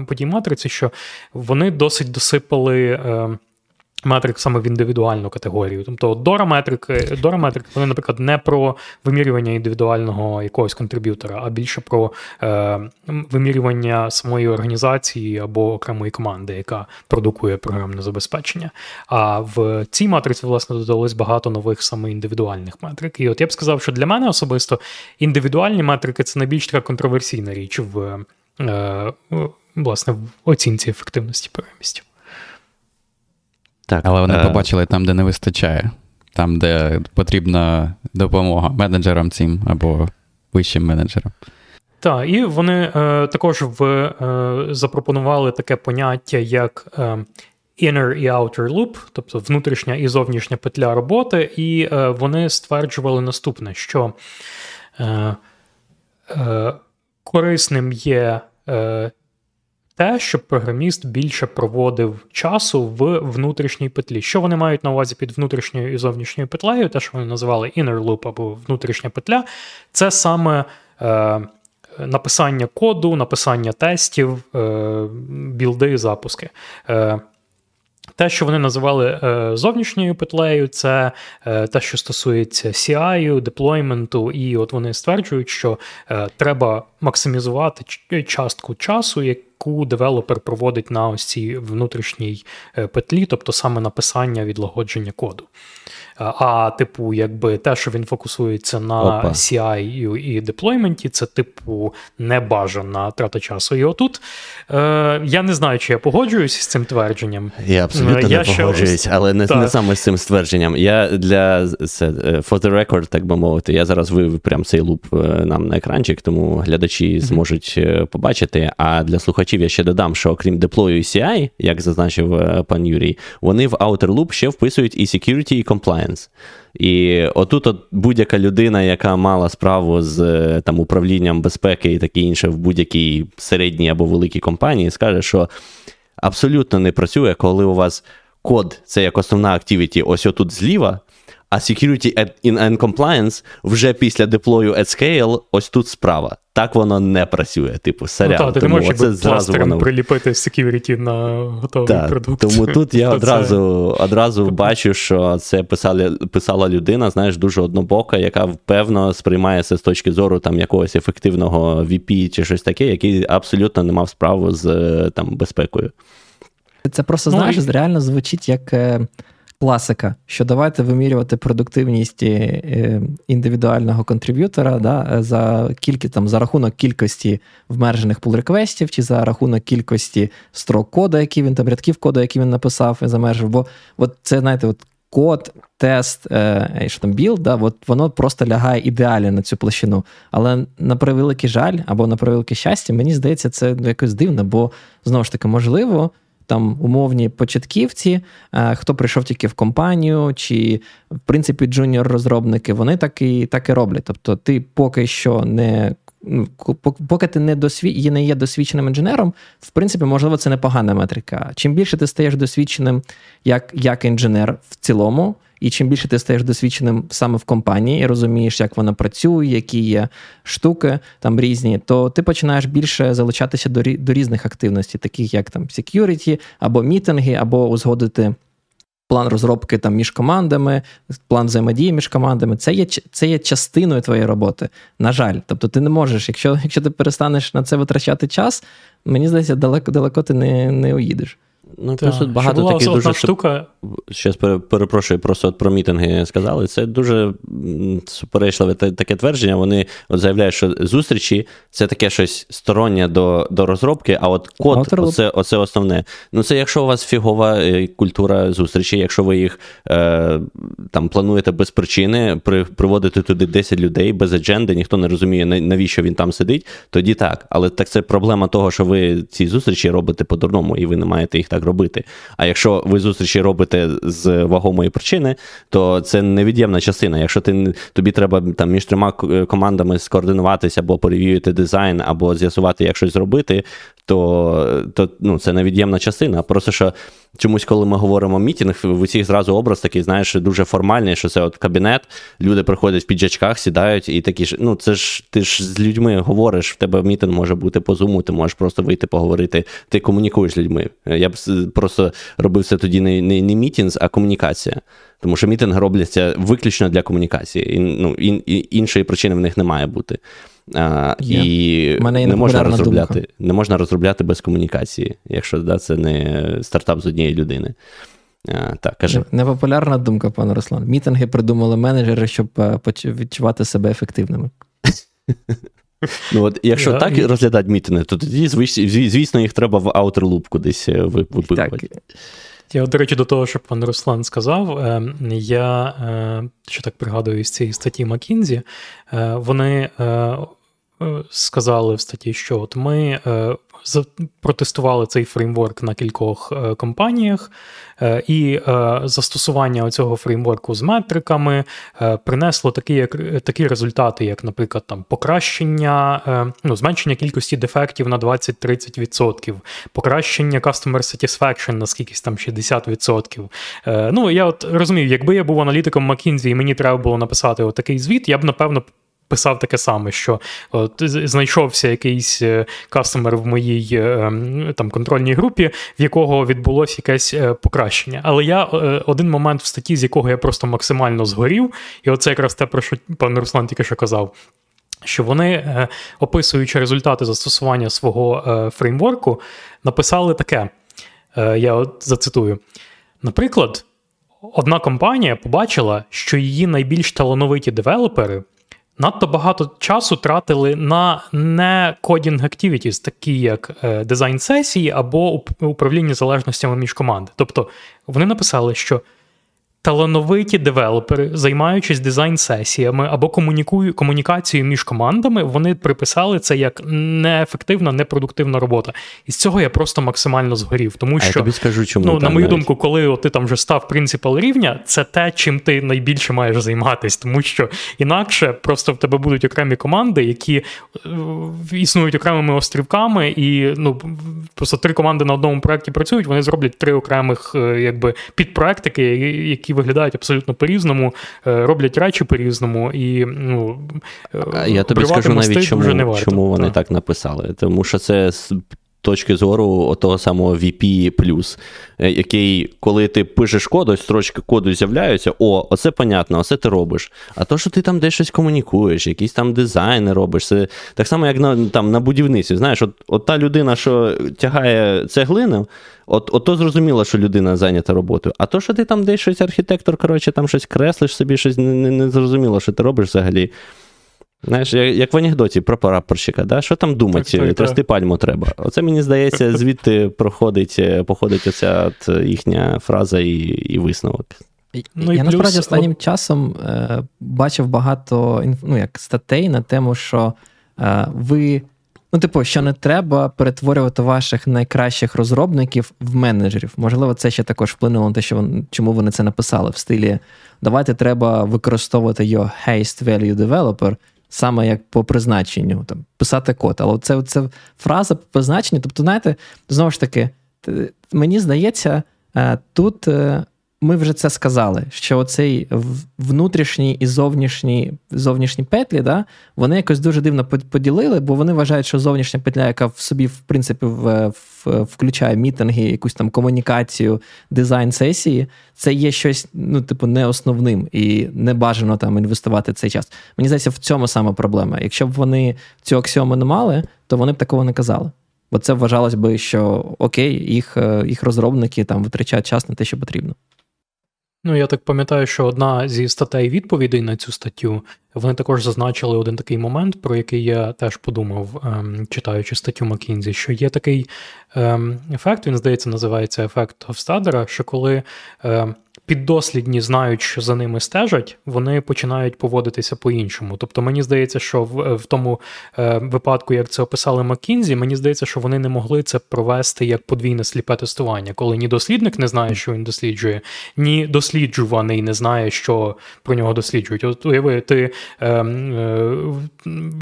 по тій матриці, що вони досить досипали метрик саме в індивідуальну категорію. Тобто дораметрики, дораметрики, вони, наприклад, не про вимірювання індивідуального якогось контриб'ютора, а більше про е, вимірювання самої організації або окремої команди, яка продукує програмне забезпечення. А в цій матриці, власне, додалось багато нових саме індивідуальних метрик. І от я б сказав, що для мене особисто індивідуальні метрики це найбільш така контроверсійна річ в. Е, власне, в оцінці ефективності програмістів. Так, Але вони е... побачили там, де не вистачає, там, де потрібна допомога менеджерам цим або вищим менеджерам. Так, і вони е, також в, е, запропонували таке поняття, як е, inner і outer loop, тобто внутрішня і зовнішня петля роботи, і е, вони стверджували наступне, що е, е, корисним є те, щоб програміст більше проводив часу в внутрішній петлі. Що вони мають на увазі під внутрішньою і зовнішньою петлею, те, що вони називали inner loop або внутрішня петля, це саме. Е, Написання коду, написання тестів, е, білди, запуски. Е, те, що вони називали е, зовнішньою петлею, це е, те, що стосується CI, деплойменту, і от вони стверджують, що е, треба максимізувати частку часу, яку девелопер проводить на ось цій внутрішній петлі, тобто саме написання відлагодження коду. А, типу, якби те, що він фокусується на Опа. CI і деплойменті, це, типу, небажана трата часу. І отут е, я не знаю, чи я погоджуюсь з цим твердженням. Я абсолютно я не погоджуюсь, ще... але не, не саме з цим ствердженням. Я для це, е, for the record, так би мовити, я зараз вивів прям цей луп е, нам на екранчик, тому глядачі зможуть побачити. А для слухачів я ще додам, що окрім деплою і CI, як зазначив пан Юрій, вони в Outer Loop ще вписують і security, і compliance. І отут от будь-яка людина, яка мала справу з е, там, управлінням безпеки і таке інше в будь-якій середній або великій компанії, скаже, що абсолютно не працює, коли у вас код це як основна активіті, ось отут зліва, а security and compliance вже після деплою at scale, ось тут справа. Так воно не працює, типу, сорян. Ну, та, ти не можеш це зразу воно... приліпити security на готовий так, продукт. Тому тут я *laughs* одразу одразу бачу, що це писали, писала людина, знаєш, дуже однобока, яка певно сприймає це з точки зору там якогось ефективного VP чи щось таке, який абсолютно не мав справу з там безпекою. Це просто, ну, знаєш, і... реально звучить як. Е, класика, що давайте вимірювати продуктивність е, індивідуального контриб'ютора да, за кількі, там, за рахунок кількості вмержених pull реквестів чи за рахунок кількості строк коду, які він там рядків коду, які він написав і замержив. Бо от це, знаєте, от код, тест, е, що там білд, да, от воно просто лягає ідеально на цю площину. Але на превеликий жаль або на превелике щастя, мені здається, це якось дивно, бо знову ж таки, можливо там умовні початківці, е, хто прийшов тільки в компанію, чи, в принципі, джуніор-розробники, вони так і так і роблять. Тобто, ти поки що не. Ну, поки ти не досвід... не є досвідченим інженером, в принципі, можливо, це непогана метрика. Чим більше ти стаєш досвідченим як як інженер в цілому, і чим більше ти стаєш досвідченим саме в компанії і розумієш, як вона працює, які є штуки там різні, то ти починаєш більше залучатися до до різних активностей, таких як там security, або мітинги, або узгодити. План розробки там між командами, план взаємодії між командами це є це є частиною твоєї роботи. На жаль, тобто ти не можеш, якщо *laughs* якщо ти перестанеш на це витрачати час, мені здається, далеко далеко ти не не уїдеш. Ну, так, тут багато була таких дуже штука. Щас перепрошую, просто от про мітинги сказали. Це дуже суперечливе таке твердження. Вони от заявляють, що зустрічі це таке щось стороннє до до розробки, а от код оце, оце основне. Ну, це якщо у вас фігова е, культура зустрічі, якщо ви їх е, там плануєте без причини, при, приводити туди 10 людей без адженди, ніхто не розуміє, навіщо він там сидить, тоді так. Але так це проблема того, що ви ці зустрічі робите по-дурному, і ви не маєте їх так робити. А якщо ви зустрічі робите з вагомої причини, то це невід'ємна частина. Якщо ти тобі треба там між трьома командами скоординуватися або перевірити дизайн, або з'ясувати, як щось зробити, то то ну, це невід'ємна частина. Просто що чомусь, коли ми говоримо мітінг, в усіх зразу образ такий, знаєш, дуже формальний, що це от кабінет, люди приходять в піджачках, сідають і такі ж. Ну, це ж ти ж з людьми говориш, в тебе мітинг може бути по зуму, ти можеш просто вийти поговорити, ти комунікуєш з людьми. Я б просто робив це тоді не не, не мітінг, а комунікація. Тому що мітинги робляться виключно для комунікації. І, ну, і, і, Іншої причини в них не має бути. А, І не можна розробляти думка. не можна розробляти без комунікації, якщо да, це не стартап з однієї людини. А, так, кажи. Непопулярна думка, пане Руслан. Мітинги придумали менеджери, щоб е, відчувати себе ефективними. *laughs* Ну, от, Якщо yeah, так і... розглядати мітинги, то тоді, звісно, їх треба в аутерлуп кудись е, випихувати. Я, до речі, до того, що пан Руслан сказав, е, я ще так пригадую з цієї статті Макінзі, вони сказали в статті, що от ми протестували цей фреймворк на кількох е, компаніях, е, і е, застосування цього фреймворку з метриками принесло такі як, такі результати, як, наприклад, там покращення, ну, зменшення кількості дефектів на 20-30%, покращення customer satisfaction на скількись там 60%. Ну, я от розумію, якби я був аналітиком McKinsey і мені треба було написати отакий звіт, я б напевно писав таке саме, що от, знайшовся якийсь е, кастомер в моїй е, там контрольній групі, в якого відбулося якесь е, покращення. Але я один момент в статті, з якого я просто максимально згорів, і оце якраз те, про що пан Руслан тільки що казав. Що вони, описуючи результати застосування свого фреймворку, написали таке: я от зацитую. Наприклад, одна компанія побачила, що її найбільш талановиті девелопери надто багато часу тратили на не кодінг activities, такі як е, дизайн сесії або управління залежностями між команди. Тобто вони написали, що талановиті девелопери, займаючись дизайн-сесіями або комунікацією між командами, вони приписали це як неефективна, непродуктивна робота. І з цього я просто максимально згорів. Тому що я тобі скажу, чому ну, на мою навіть. думку, коли ти там вже став принципал рівня, це те, чим ти найбільше маєш займатися, тому що інакше просто в тебе будуть окремі команди, які е, існують окремими острівками, і ну просто три команди на одному проєкті працюють, вони зроблять три окремих е, якби підпроектики, які виглядають абсолютно по-різному, е, роблять речі по-різному, і ну, я тобі скажу навіть, чому, не чому вони так. так написали. Тому що це точки зору того самого VP+, е, який, коли ти пишеш код, ось строчки коду з'являються, о, оце понятно, оце ти робиш. А то, що ти там десь щось комунікуєш, якісь там дизайни робиш, це так само, як на там, на будівництві. Знаєш, от, от та людина, що тягає цеглину, от, от то зрозуміло, що людина зайнята роботою. А то, що ти там десь щось архітектор, коротше, там щось креслиш собі, щось не, не, не зрозуміло, що ти робиш взагалі. Знаєш, як в анекдоті про прапорщика, да? що там думати, трясти пальму треба. Оце мені здається, *laughs* звідти проходить, е, походить оця от їхня фраза і і висновок. Ну, і Я плюс... насправді останнім от... часом е, бачив багато ну, як статей на тему, що е, ви, ну, типу, що не треба перетворювати ваших найкращих розробників в менеджерів. Можливо, це ще також вплинуло на те, що вони, чому вони це написали в стилі. Давайте треба використовувати your haste value developer саме як по призначенню, там, писати код. Але це, це фраза по призначенню. Тобто, знаєте, знову ж таки, мені здається, е, тут е, ми вже це сказали, що оцей внутрішній і зовнішній зовнішні петлі, да, вони якось дуже дивно поділили, бо вони вважають, що зовнішня петля, яка в собі, в принципі, в, в, включає мітинги, якусь там комунікацію, дизайн сесії, це є щось, ну, типу, не основним і не бажано там інвестувати цей час. Мені здається, в цьому саме проблема. Якщо б вони цю аксіому не мали, то вони б такого не казали. Бо це вважалось би, що окей, їх е, їх розробники там витрачають час на те, що потрібно. Ну, я так пам'ятаю, що одна зі статей відповідей на цю статтю, вони також зазначили один такий момент, про який я теж подумав, ем, читаючи статтю Маккінзі, що є такий ем, ефект, він здається, називається ефект Гофстадера, що коли ем, піддослідні знають, що за ними стежать, вони починають поводитися по-іншому. Тобто, мені здається, що в, в тому е, випадку, як це описали Маккінзі, мені здається, що вони не могли це провести як подвійне сліпе тестування, коли ні дослідник не знає, що він досліджує, ні досліджуваний не знає, що про нього досліджують. От уяви, ти е, е,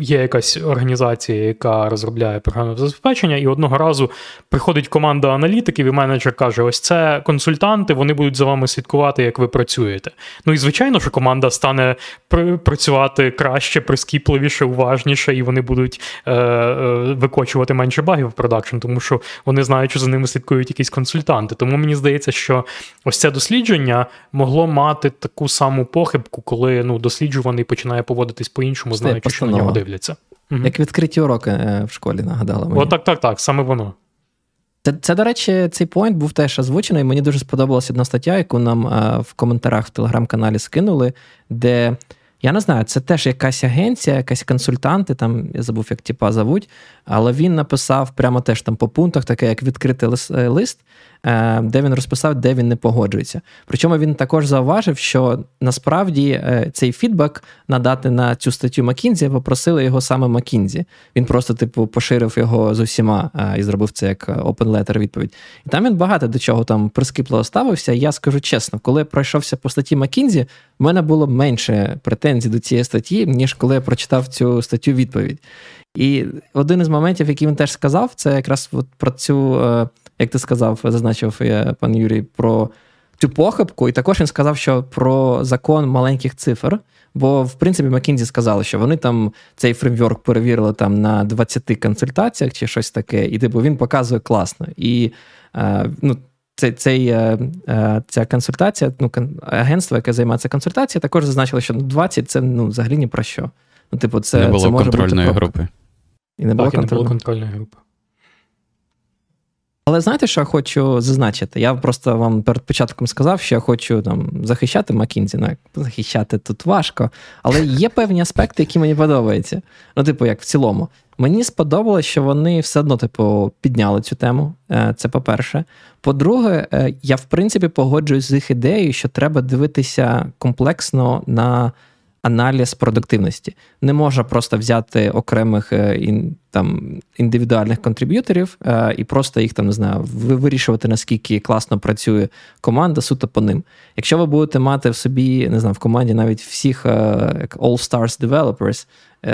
є якась організація, яка розробляє програмне забезпечення, і одного разу приходить команда аналітиків, і менеджер каже: ось це консультанти, вони будуть за вами слідкувати слідкувати, як ви працюєте. Ну і звичайно, що команда стане працювати краще, прискіпливіше, уважніше, і вони будуть е, е, викочувати менше багів в продакшн, тому що вони знають, що за ними слідкують якісь консультанти. Тому мені здається, що ось це дослідження могло мати таку саму похибку, коли ну, досліджуваний починає поводитись по-іншому, знаючи, що на нього дивляться. Як відкриті уроки е, в школі нагадали. мені. О, так, так, так, саме воно. Це, до речі, цей поінт був теж озвучений. Мені дуже сподобалася одна стаття, яку нам а, в коментарях в телеграм-каналі скинули, де я не знаю, це теж якась агенція, якась консультанти, там я забув, як тіпа зовуть, але він написав прямо теж там по пунктах, таке як відкритий лист, Е, де він розписав, де він не погоджується. Причому він також зауважив, що насправді е, цей фідбек надати на цю статтю Макінзі попросили його саме Макінзі. Він просто, типу, поширив його з усіма е, і зробив це як open letter відповідь. І там він багато до чого там прискіпливо ставився. Я скажу чесно, коли я пройшовся по статті Макінзі, в мене було менше претензій до цієї статті, ніж коли я прочитав цю статтю відповідь. І один із моментів, який він теж сказав, це якраз от про цю як ти сказав, зазначив я, пан Юрій, про цю похибку, і також він сказав, що про закон маленьких цифр. Бо, в принципі, Макінзі сказали, що вони там цей фреймворк перевірили там на 20 консультаціях чи щось таке, і типу він показує класно. І е, ну, цей, цей, е, е, ця консультація, ну, агентство, яке займається консультацією, також зазначило, що 20 це ну, взагалі ні про що. Ну, типу, це, Не було це може контрольної бути групи. І не було, так, і не було контрольної групи. Але знаєте, що я хочу зазначити? Я просто вам перед початком сказав, що я хочу там захищати Макінзі. Ну, захищати тут важко. Але є певні аспекти, які мені подобаються. Ну, типу, як в цілому. Мені сподобалось, що вони все одно, типу, підняли цю тему. Е, це по-перше. По-друге, е, я в принципі погоджуюсь з їх ідеєю, що треба дивитися комплексно на аналіз продуктивності. Не можна просто взяти окремих е, там індивідуальних контриб'юторів е, і просто їх там не знаю, вирішувати, наскільки класно працює команда суто по ним. Якщо ви будете мати в собі, не знаю, в команді навіть всіх е, як All-Stars Developers,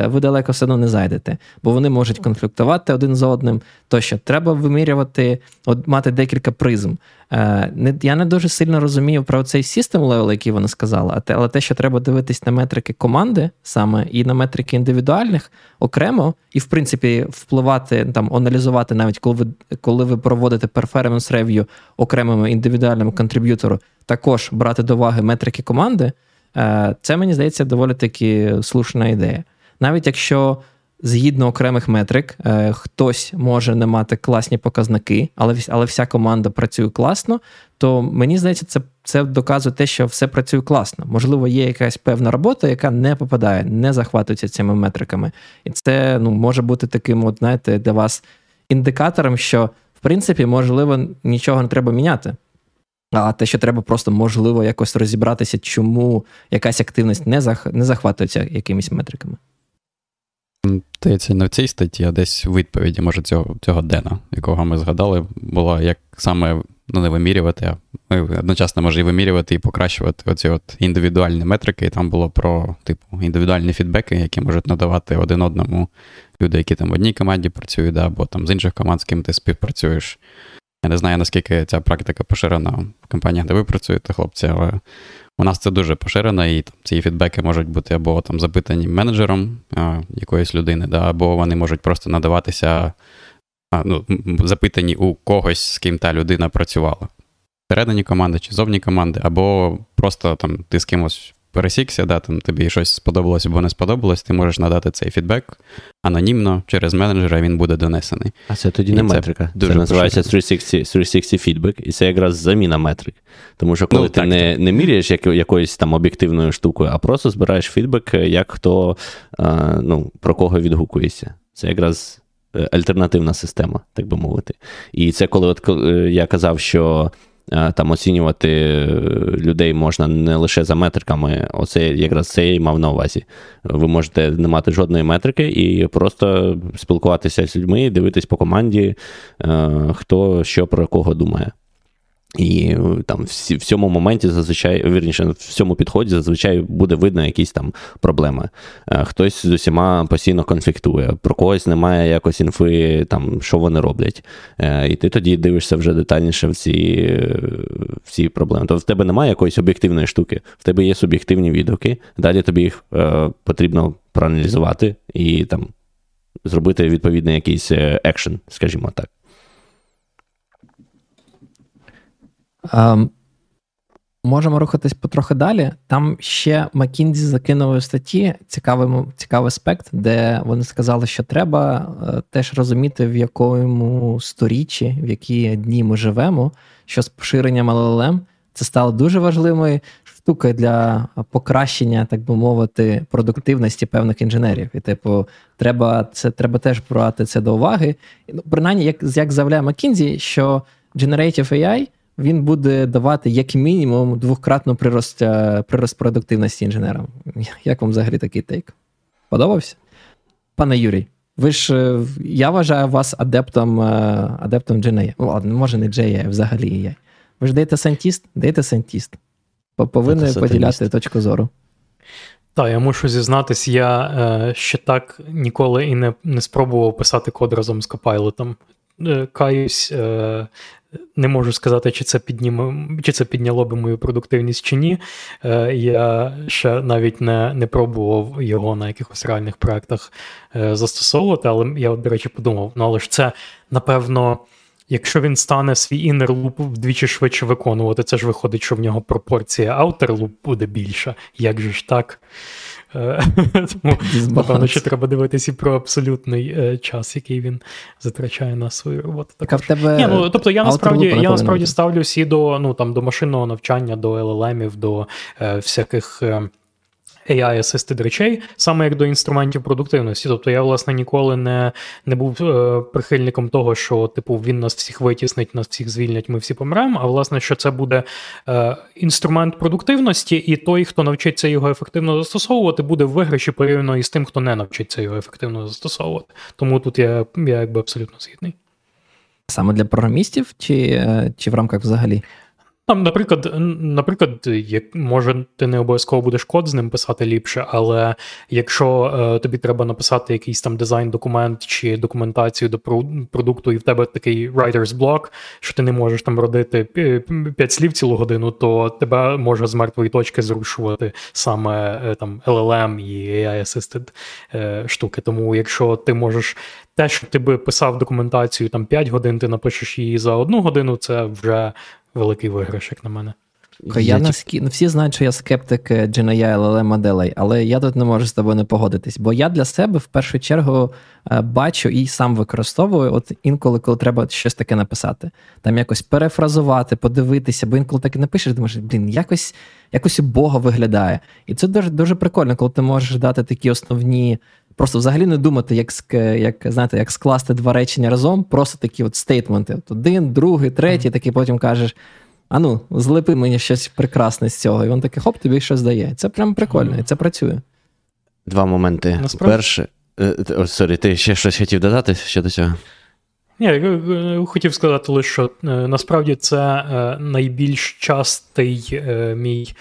ви далеко все одно не зайдете, бо вони можуть конфліктувати один з одним. Тощо треба вимірювати, от мати декілька призм. Е, я не дуже сильно розумію про цей system level, який вона сказала, але те, що треба дивитись на метрики команди саме і на метрики індивідуальних окремо, і в принципі впливати там, аналізувати навіть коли ви коли ви проводите performance review окремому індивідуальному контриб'ютору, також брати до уваги метрики команди. Е, це мені здається доволі таки слушна ідея навіть якщо згідно окремих метрик е, хтось може не мати класні показники, але але вся команда працює класно, то мені здається, це це доказує те, що все працює класно. Можливо, є якась певна робота, яка не попадає, не захватується цими метриками. І це ну, може бути таким, от, знаєте, для вас індикатором, що в принципі, можливо, нічого не треба міняти. А те, що треба просто можливо якось розібратися, чому якась активність не зах... не захватується якимись метриками. Здається, не в цій статті, а десь у відповіді, може, цього цього Дена, якого ми згадали, було як саме ну, не вимірювати, а одночасно може і вимірювати, і покращувати оці от індивідуальні метрики. І там було про типу індивідуальні фідбеки, які можуть надавати один одному люди, які там в одній команді працюють, да, або там з інших команд, з ким ти співпрацюєш. Я не знаю, наскільки ця практика поширена в компаніях, де ви працюєте, хлопці, але у нас це дуже поширено, і там, ці фідбеки можуть бути або там запитані менеджером а, якоїсь людини, да, або вони можуть просто надаватися, а, ну, запитані у когось, з ким та людина працювала. Всередині команди чи зовні команди, або просто там ти з кимось пересікся, да, там тобі щось сподобалось або не сподобалось, ти можеш надати цей фідбек анонімно через менеджера він буде донесений. А це тоді не метрика. Це, це називається 360 360 feedback, і це якраз заміна метрик. Тому що коли ну, ти так, не так. не міряєш як, якоюсь там об'єктивною штукою, а просто збираєш фідбек, як хто а, ну, про кого відгукується. Це якраз е, альтернативна система, так би мовити. І це коли от, я казав, що там оцінювати людей можна не лише за метриками. Оце якраз це я й мав на увазі. Ви можете не мати жодної метрики і просто спілкуватися з людьми, дивитись по команді, хто що про кого думає. І е, там в цьому моменті зазвичай, вірніше, в цьому підході зазвичай буде видно якісь там проблеми. Е, хтось з усіма постійно конфліктує, про когось немає якось інфи, там, що вони роблять. Е, і ти тоді дивишся вже детальніше в ці в ці проблеми. Тобто в тебе немає якоїсь об'єктивної штуки, в тебе є суб'єктивні відгуки, далі тобі їх потрібно проаналізувати і там зробити відповідний якийсь екшен, скажімо так. Ем, Можемо рухатись потрохи далі. Там ще Макінзі закинули в статті цікавий цікавий аспект, де вони сказали, що треба е, теж розуміти, в якому сторіччі, в які дні ми живемо, що з поширенням LLM це стало дуже важливою штукою для покращення, так би мовити, продуктивності певних інженерів. І, типу, треба це треба теж брати це до уваги. Ну, Принаймні, як як заявляє Макінзі, що Generative AI – він буде давати як мінімум двократну прирост прирост продуктивності інженерам. Як вам взагалі такий тейк? Подобався? Пане Юрій, ви ж е, я вважаю вас адептом е, адептом GNA. Ладно, може не GNA, а взагалі AI. Ви ж дейта сантіст? Дейта сантіст. Повинен поділяти точку зору. Так, я мушу зізнатись, я е, ще так ніколи і не не спробував писати код разом з Copilot. Е, каюсь, е, не можу сказати, чи це підніме, чи це підняло би мою продуктивність чи ні. Е, я ще навіть не не пробував його на якихось реальних проектах е, застосовувати, але я, до речі, подумав: ну але ж це, напевно, якщо він стане свій inner loop вдвічі швидше виконувати, це ж виходить, що в нього пропорція outer loop буде більша. Як же ж так? Тому, напевно, ще треба дивитися і про абсолютний е, час, який він затрачає на свою роботу. Так, а в тебе Ні, ну, Тобто я насправді я насправді ставлю всі до ну, там, до машинного навчання, до LLM, до е, всяких. Е, AI-assisted речей, саме як до інструментів продуктивності. Тобто я, власне, ніколи не не був е, прихильником того, що типу він нас всіх витіснить, нас всіх звільнять, ми всі помремо. А власне, що це буде е, інструмент продуктивності, і той, хто навчиться його ефективно застосовувати, буде в виграші порівняно із тим, хто не навчиться його ефективно застосовувати. Тому тут я, я якби абсолютно згідний. Саме для програмістів, чи, е, чи в рамках взагалі? Там, наприклад, наприклад, як може ти не обов'язково будеш код з ним писати ліпше, але якщо е, тобі треба написати якийсь там дизайн-документ чи документацію до продукту, і в тебе такий writer's block, що ти не можеш там родити п'ять слів цілу годину, то тебе може з мертвої точки зрушувати саме е, там LLM і AI-assisted е, штуки. Тому якщо ти можеш те, що ти би писав документацію там 5 годин, ти напишеш її за одну годину, це вже великий виграш, як на мене. Я наскі... ну, Всі знають, що я скептик GNI LLM моделей, але я тут не можу з тобою не погодитись, бо я для себе в першу чергу е, бачу і сам використовую, от інколи, коли треба щось таке написати, там якось перефразувати, подивитися, бо інколи так і напишеш, думаєш, блін, якось якось убого виглядає. І це дуже дуже прикольно, коли ти можеш дати такі основні. Просто взагалі не думати, як як, знаєте, як скласти два речення разом, просто такі от стейтменти. От один, другий, третій, mm-hmm. такий потім кажеш: а ну, злепи мені щось прекрасне з цього. І він такий, хоп, тобі щось дає. Це прям прикольно, і це працює. Два моменти. Насправді... Перше, о, sorry, ти ще щось хотів додати щодо цього? Ні, я хотів сказати лише, що е, насправді це е, найбільш частий е, мій Е,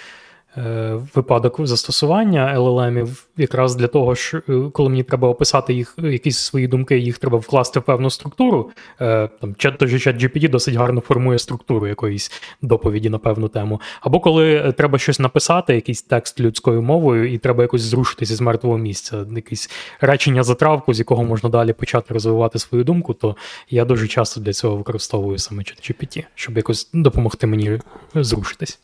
випадок застосування LLM якраз для того, що е, коли мені треба описати їх, якісь свої думки, їх треба вкласти в певну структуру. Е, там чат GPT досить гарно формує структуру якоїсь доповіді на певну тему. Або коли треба щось написати, якийсь текст людською мовою, і треба якось зрушитися з мертвого місця, якесь речення затравку, з якого можна далі почати розвивати свою думку, то я дуже часто для цього використовую саме чат GPT, щоб якось допомогти мені зрушитись.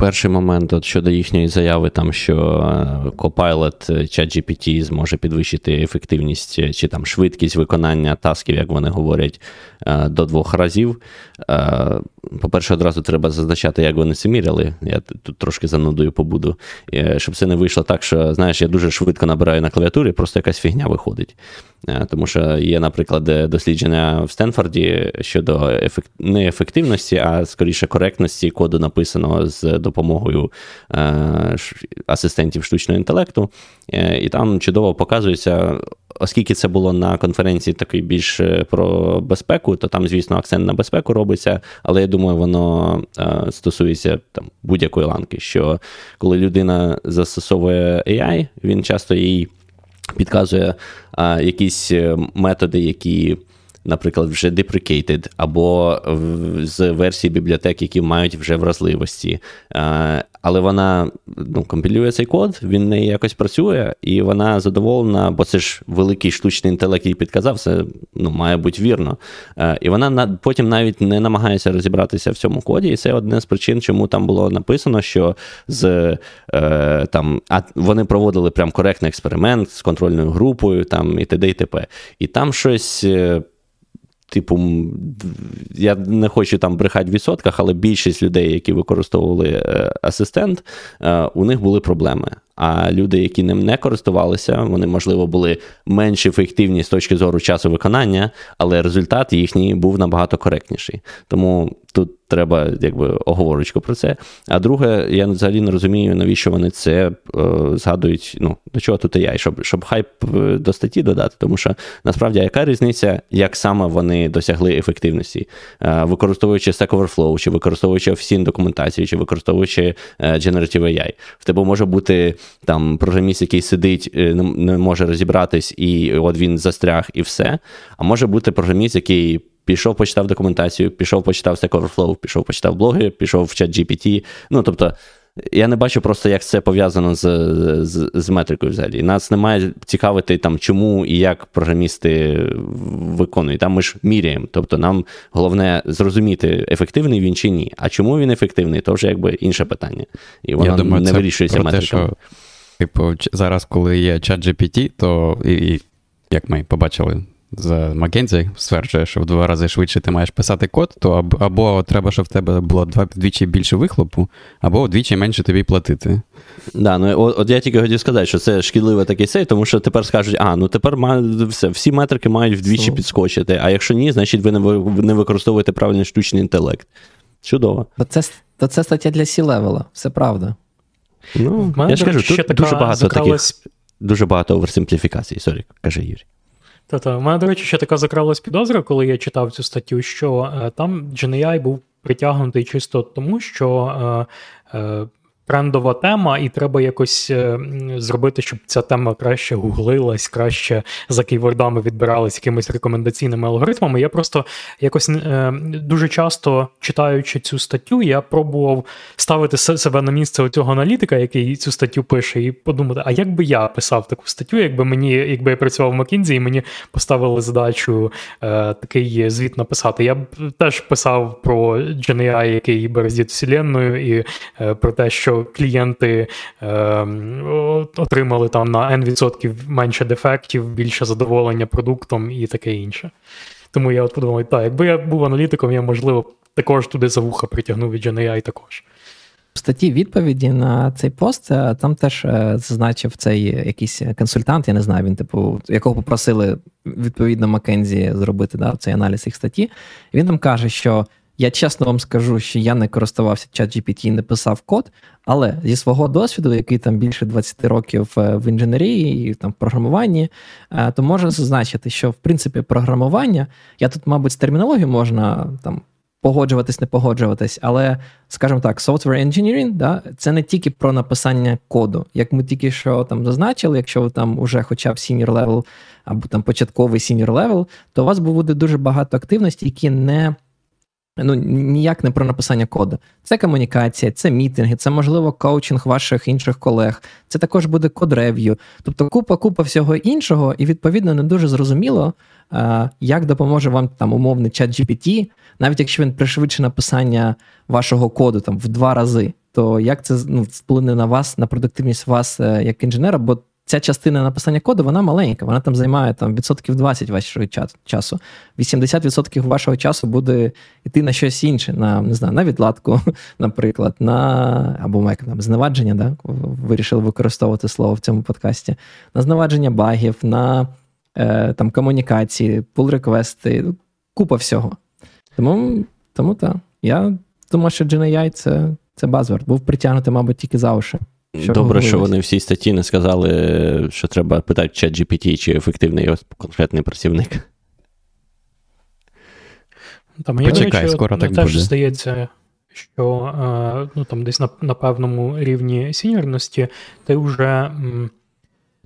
Перший момент от щодо їхньої заяви, там що е, Copilot, е, ChatGPT зможе підвищити ефективність е, чи там швидкість виконання тасків, як вони говорять, до двох разів. По-перше, одразу треба зазначати, як вони це міряли. Я тут трошки занудою побуду, щоб це не вийшло так, що знаєш, я дуже швидко набираю на клавіатурі, просто якась фігня виходить. Тому що є, наприклад, дослідження в Стенфорді щодо ефект... не ефективності, а скоріше коректності коду написаного з допомогою асистентів штучного інтелекту. І там чудово показується оскільки це було на конференції такий більш е, про безпеку, то там, звісно, акцент на безпеку робиться, але я думаю, воно е, стосується там будь-якої ланки. Що коли людина застосовує AI, він часто їй підказує а, якісь е, методи, які. Наприклад, вже deprecated, або з версії бібліотек, які мають вже вразливості але вона ну, компілює цей код, він не якось працює, і вона задоволена, бо це ж великий штучний інтелект їй підказав, це ну, має бути вірно. Е, і вона потім навіть не намагається розібратися в цьому коді. І це одне з причин, чому там було написано, що з е, там, а вони проводили прям коректний експеримент з контрольною групою там, і т.д. і т.п. І там щось. Типу, я не хочу там брехати в відсотках, але більшість людей, які використовували е, асистент, е, у них були проблеми. А люди, які ним не користувалися, вони, можливо, були менш ефективні з точки зору часу виконання, але результат їхній був набагато коректніший. Тому тут треба якби оговорочку про це. А друге, я взагалі не розумію, навіщо вони це е, згадують. Ну, до чого тут я, щоб щоб хайп е, до статті додати. Тому що насправді яка різниця, як саме вони досягли ефективності, е, використовуючи Stack Overflow, чи використовуючи офіційну документацію, чи використовуючи Generative AI. В тебе може бути там програміст, який сидить, не може розібратись, і от він застряг, і все. А може бути програміст, який. Пішов, почитав документацію, пішов, почитав Stack Overflow, пішов, почитав блоги, пішов в чат GPT. Ну, тобто, я не бачу просто, як це пов'язано з з, з метрикою взагалі. Нас не має цікавити, там, чому і як програмісти виконують. Там ми ж міряємо. Тобто нам головне зрозуміти, ефективний він чи ні. А чому він ефективний, то вже якби інше питання. І воно думаю, не вирішується метриками. Типу, зараз, коли є чат GPT, то і, і як ми побачили з Маккензі, стверджує, що в два рази швидше ти маєш писати код, то або, треба, щоб в тебе було вдвічі більше вихлопу, або вдвічі менше тобі платити. Да, ну от, от я тільки хотів сказати, що це шкідливий такий сей, тому що тепер скажуть, а ну тепер все, всі метрики мають вдвічі so. підскочити, а якщо ні, значить ви не, не використовуєте правильний штучний інтелект. Чудово. То це, то це стаття для C-level а, все правда. Ну, Я ж кажу, тут дуже багато закралась... таких, дуже багато оверсимпліфікацій. Sorry, каже Юрій. Та-та. У мене, до речі, ще така закралась підозра, коли я читав цю статтю, що е, там GenAI був притягнутий чисто тому, що е, е, трендова тема, і треба якось е, зробити, щоб ця тема краще гуглилась, краще за кейвордами відбиралась якимись рекомендаційними алгоритмами. Я просто якось е, дуже часто читаючи цю статтю, я пробував ставити себе на місце цього аналітика, який цю статтю пише, і подумати, а як би я писав таку статтю, якби мені, якби я працював в Макінзі, і мені поставили задачу е, такий звіт написати. Я б теж писав про GenAI, який березить вселенною, і про те, що клієнти е, отримали там на N% менше дефектів, більше задоволення продуктом і таке інше. Тому я от подумав, так, якби я був аналітиком, я, можливо, також туди за вуха притягнув від GNI також. В статті відповіді на цей пост е, там теж е, зазначив цей якийсь консультант, я не знаю, він, типу, якого попросили відповідно Маккензі зробити да, цей аналіз їх статті. Він там каже, що я чесно вам скажу, що я не користувався чат і не писав код, але зі свого досвіду, який там більше 20 років е, в інженерії і там в програмуванні, е, то можу зазначити, що в принципі програмування, я тут, мабуть, з термінологією можна там. Погоджуватись, не погоджуватись, але, скажімо так, software engineering, да, це не тільки про написання коду. Як ми тільки що там зазначили, якщо ви там уже хоча б senior level або там початковий senior level, то у вас буде дуже багато активностей, які не ну ніяк не про написання коду. Це комунікація, це мітинги, це можливо коучинг ваших інших колег. Це також буде код-рев'ю. Тобто купа купа всього іншого, і відповідно не дуже зрозуміло, як допоможе вам там умовний чат GPT, навіть якщо він пришвидшить написання вашого коду там в два рази. То як це ну, вплине на вас, на продуктивність вас е, як інженера? Бо ця частина написання коду, вона маленька, вона там займає там, відсотків 20 вашого часу. 80% вашого часу буде йти на щось інше, на не знаю, на відладку, *laughs* наприклад, на або як там, зневадження, да? вирішили використовувати слово в цьому подкасті, на зневадження багів, на е, там комунікації, пул реквести, ну, купа всього. Тому тому так. Я думаю, що GNI це це базворд. Був притягнутий, мабуть, тільки за уші. Що Добре, що вони всі статті не сказали, що треба питати чат GPT, чи ефективний його конкретний працівник. Та мені Почекай, речі, скоро так теж буде. здається, що е, ну, там десь на на певному рівні сіньорності ти вже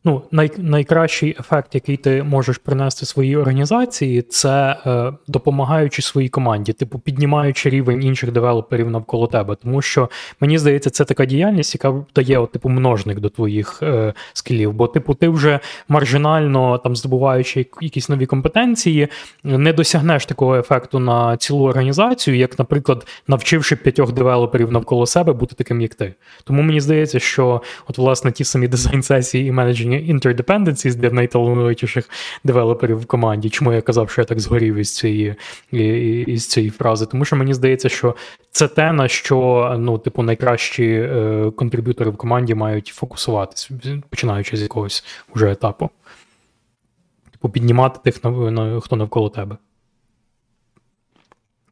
ну, най, найкращий ефект, який ти можеш принести своїй організації, це е, допомагаючи своїй команді, типу піднімаючи рівень інших девелоперів навколо тебе. Тому що мені здається, це така діяльність, яка дає от, типу множник до твоїх е, скілів. Бо, типу, ти вже маржинально там здобуваючи якісь нові компетенції, не досягнеш такого ефекту на цілу організацію, як, наприклад, навчивши п'ятьох девелоперів навколо себе бути таким, як ти. Тому мені здається, що от власне ті самі дизайн сесії і менедження interdependencies для найталановитіших девелоперів в команді. Чому я казав, що я так згорів із цієї із цієї фрази? Тому що мені здається, що це те, на що ну, типу, найкращі е, контриб'ютори в команді мають фокусуватись, починаючи з якогось уже етапу. Типу, піднімати тих, хто навколо тебе.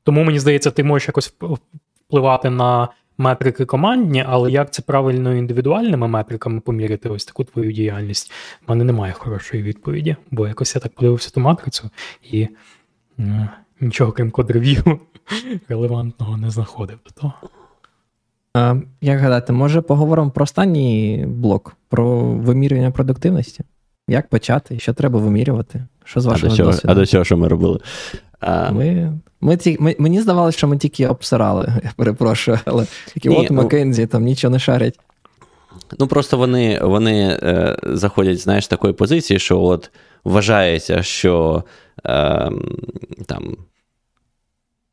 Тому мені здається, ти можеш якось впливати на метрики командні, але як це правильно індивідуальними метриками поміряти ось таку твою діяльність? У мене немає хорошої відповіді, бо якось я так подивився ту матрицю і ну, нічого крім код-рев'ю *laughs* релевантного не знаходив до того. А, Як гадати, може поговоримо про останній блок, про вимірювання продуктивності? Як почати? Що треба вимірювати? Що з вашого досвіду? А до цього що ми робили? Ми, ми, ми, Мені здавалося, що ми тільки обсирали, *laughs* я перепрошую, але такі Ні, от ну, Маккензі там нічого не шарять. Ну просто вони вони е, заходять, знаєш, з такої позиції, що от вважається, що е, там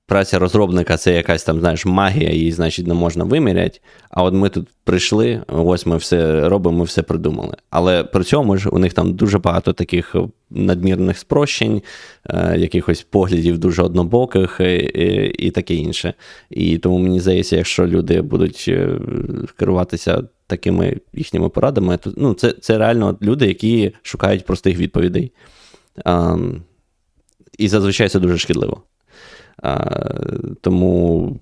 праця розробника це якась там, знаєш, магія, її, значить, не можна виміряти. А от ми тут прийшли, ось ми все робимо, ми все придумали. Але при цьому ж у них там дуже багато таких надмірних спрощень, е, якихось поглядів дуже однобоких і, і, і таке інше. І тому мені здається, якщо люди будуть е, керуватися такими їхніми порадами, то ну, це це реально люди, які шукають простих відповідей. А, і зазвичай це дуже шкідливо. А, Тому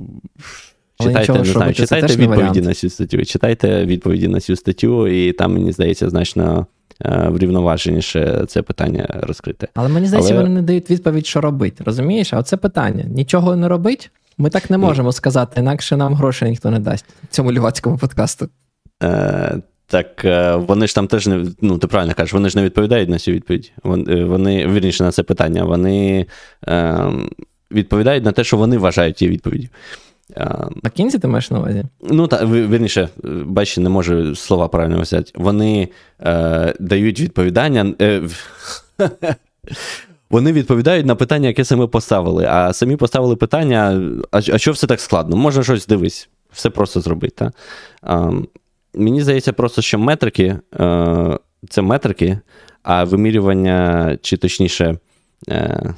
читайте не знаю, читайте відповіді на цю статтю. Читайте відповіді на цю статтю, і там, мені здається, значно е, врівноваженіше це питання розкрите. Але мені здається, Але... вони не дають відповідь, що робити. Розумієш? А оце питання: нічого не робить. Ми так не можемо сказати, інакше нам грошей ніхто не дасть цьому лівацькому подкасту. Е, Так е, вони ж там теж не ну ти правильно кажеш, вони ж не відповідають на цю відповідь. Вони, вони вірніше на це питання. Вони е, відповідають на те, що вони вважають її відповіддю. На кінці ти маєш на увазі? Ну, так, вірніше, бачите, не можу слова правильно взяти. Вони е, дають відповідання. Е, *laughs* Вони відповідають на питання, яке самі поставили. А самі поставили питання: а а що все так складно? Можна щось дивись, все просто зробити. Та? А, Мені здається, просто що метрики е, це метрики, а вимірювання, чи точніше, е,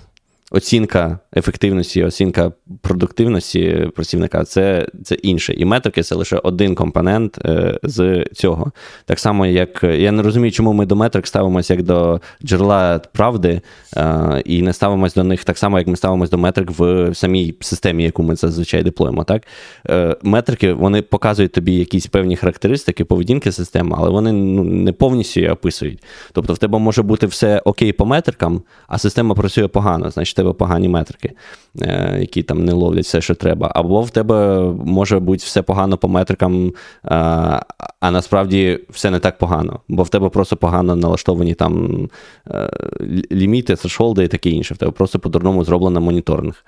оцінка ефективності, оцінка продуктивності працівника це це інше. І метрики це лише один компонент е, з цього. Так само, як я не розумію, чому ми до метрик ставимося як до джерела правди, е, і не ставимося до них так само, як ми ставимося до метрик в самій системі, яку ми зазвичай деплоїмо. Так? Е, метрики вони показують тобі якісь певні характеристики поведінки системи, але вони ну, не повністю її описують. Тобто в тебе може бути все окей по метрикам, а система працює погано. Значить, тебе погані метрики, е, які там не ловлять все, що треба. Або в тебе може бути все погано по метрикам, е, а насправді все не так погано, бо в тебе просто погано налаштовані там е, ліміти, трешолди і таке інше. В тебе просто по-дурному зроблено моніторинг.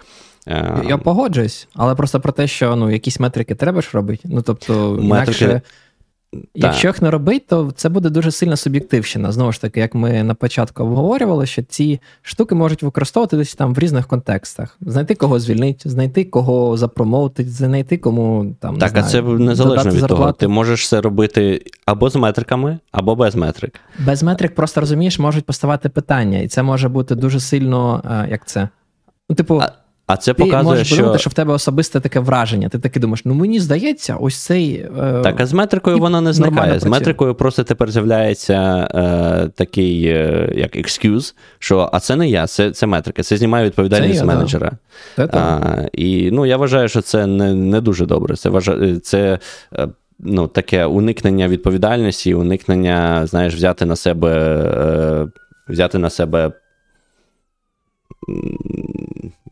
Я погоджуюсь, але просто про те, що ну, якісь метрики треба ж робити. Ну, тобто, Метрики... інакше Якщо їх не робити, то це буде дуже сильна суб'єктивщина. Знову ж таки, як ми на початку обговорювали, що ці штуки можуть використовуватися там в різних контекстах: знайти кого звільнити, знайти кого запромоутить, знайти кому там. Так, не а це незалежно від зарплату. того. Ти можеш це робити або з метриками, або без метрик. Без метрик, просто розумієш, можуть поставати питання, і це може бути дуже сильно. Як це? Ну, типу. А... А це показує, ти можеш що... подумати, що в тебе особисте таке враження. Ти таки думаєш, ну мені здається, ось цей. Е... Так, а з метрикою воно не зникає. З метрикою просто тепер з'являється е, такий е, як excuse, що а це не я, це це метрика, це знімає відповідальність це менеджера. Да. А, І ну, я вважаю, що це не не дуже добре. Це вважаю, це. Е, ну, таке уникнення відповідальності, уникнення, знаєш, взяти на себе е, взяти на себе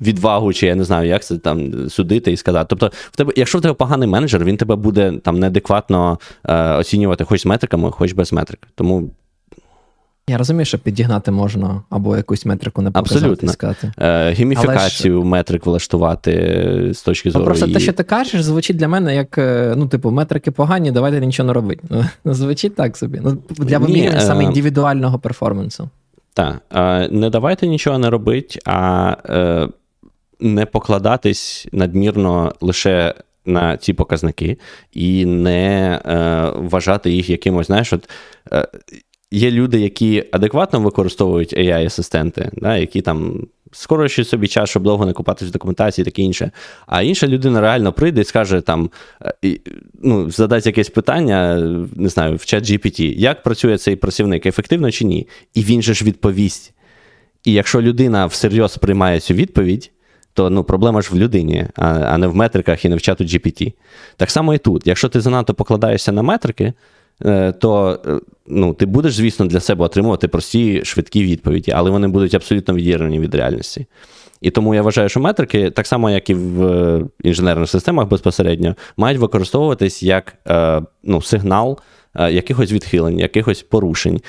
відвагу, чи я не знаю, як це там судити і сказати. Тобто, в тебе, якщо в тебе поганий менеджер, він тебе буде там неадекватно е, оцінювати хоч з метриками, хоч без метрик. Тому. Я розумію, що підігнати можна або якусь метрику не показати Абсолютно. сказати. Е, Гіміфікацію ж... метрик влаштувати е, з точки зору. Просто і... те, що ти кажеш, звучить для мене як: е, ну, типу, метрики погані, давайте нічого не робити. Ну, *laughs* звучить так собі. Ну, Для вимірювання е... саме індивідуального перформансу. Так. Не давайте нічого не робити, а е, не покладатись надмірно лише на ці показники і не е, вважати їх якимось, знаєш, от. Е, Є люди, які адекватно використовують AI-асистенти, да, які там скорочують собі час, щоб довго не купатися в документації таке інше. А інша людина реально прийде і скаже там, е, ну, задасть якесь питання, не знаю, в чат GPT, як працює цей працівник, ефективно чи ні? І він же ж відповість. І якщо людина всерйоз приймає цю відповідь, то ну, проблема ж в людині, а не в метриках і не в чату GPT. Так само і тут. Якщо ти занадто покладаєшся на метрики, е, то е, ну, ти будеш, звісно, для себе отримувати прості швидкі відповіді, але вони будуть абсолютно відірвані від реальності. І тому я вважаю, що метрики, так само, як і в е, інженерних системах безпосередньо, мають використовуватись як ну, сигнал якихось відхилень, якихось порушень.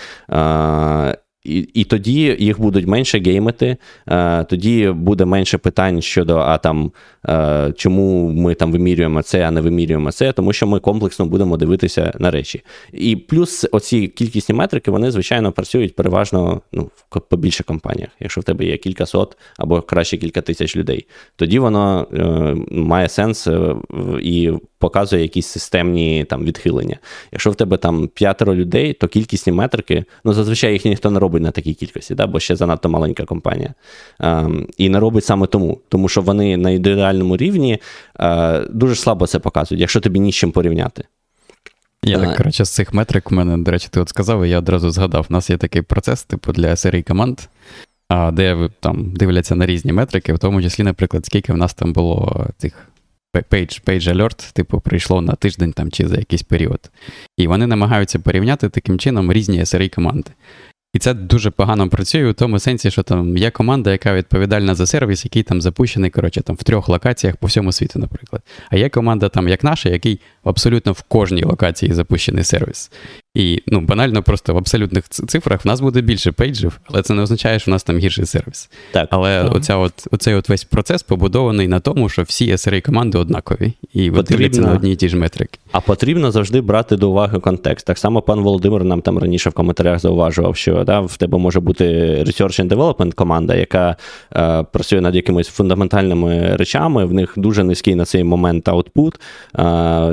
І і тоді їх будуть менше геймити, е, тоді буде менше питань щодо а там е, чому ми там вимірюємо це, а не вимірюємо це, тому що ми комплексно будемо дивитися на речі. І плюс оці кількісні метрики, вони, звичайно, працюють переважно ну, в побільше компаніях. Якщо в тебе є кілька сот або краще кілька тисяч людей, тоді воно е, має сенс е, і показує якісь системні там відхилення. Якщо в тебе там п'ятеро людей, то кількісні метрики, ну зазвичай їх ніхто не робить на такій кількості, да, бо ще занадто маленька компанія. Ем, І не робить саме тому, тому що вони на ідеальному рівні е, дуже слабо це показують, якщо тобі ні з чим порівняти. Я так, коротше, з цих метрик в мене, до речі, ти от сказав, і я одразу згадав, у нас є такий процес, типу, для серії команд, де там дивляться на різні метрики, в тому числі, наприклад, скільки в нас там було цих page, page alert, типу, прийшло на тиждень там чи за якийсь період. І вони намагаються порівняти таким чином різні SRE команди. І це дуже погано працює у тому сенсі, що там є команда, яка відповідальна за сервіс, який там запущений, коротше, там в трьох локаціях по всьому світу, наприклад. А є команда, там, як наша, який абсолютно в кожній локації запущений сервіс. І ну, банально, просто в абсолютних цифрах в нас буде більше пейджів, але це не означає, що в нас там гірший сервіс. Так. Але ага. оця от, оцей от весь процес побудований на тому, що всі SRA команди однакові і дивляться на одні і ті ж метрики. А потрібно завжди брати до уваги контекст. Так само пан Володимир нам там раніше в коментарях зауважував, що да, в тебе може бути Research and Development команда, яка е, працює над якимись фундаментальними речами. В них дуже низький на цей момент аутпут, е,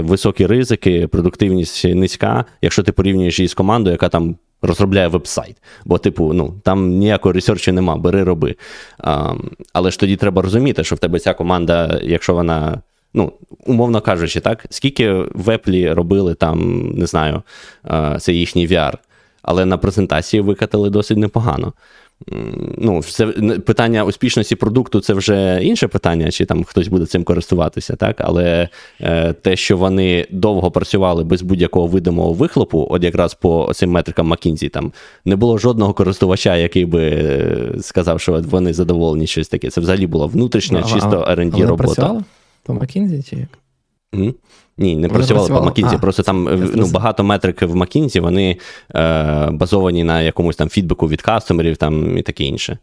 високі ризики, продуктивність низька. Якщо ти порівнюєш її з командою, яка там. Розробляє веб-сайт, бо, типу, ну там ніякого ресерчу нема, бери роби. А, Але ж тоді треба розуміти, що в тебе ця команда, якщо вона ну, умовно кажучи, так, скільки в Apple робили там, не знаю, це їхній VR, але на презентації викатали досить непогано. Ну, це Питання успішності продукту це вже інше питання, чи там хтось буде цим користуватися, так? Але е, те, що вони довго працювали без будь-якого видимого вихлопу, от якраз по цим метрикам McKinsey, там не було жодного користувача, який би е, сказав, що вони задоволені щось таке. Це взагалі була внутрішня, чисто R&D робота. Працювала? По Макінзі чи як? Mm-hmm. Ні, не працювали по Макінзі. Просто там ну, багато метрик в Макінзі, вони е, базовані на якомусь там фідбеку від кастомерів там і таке інше.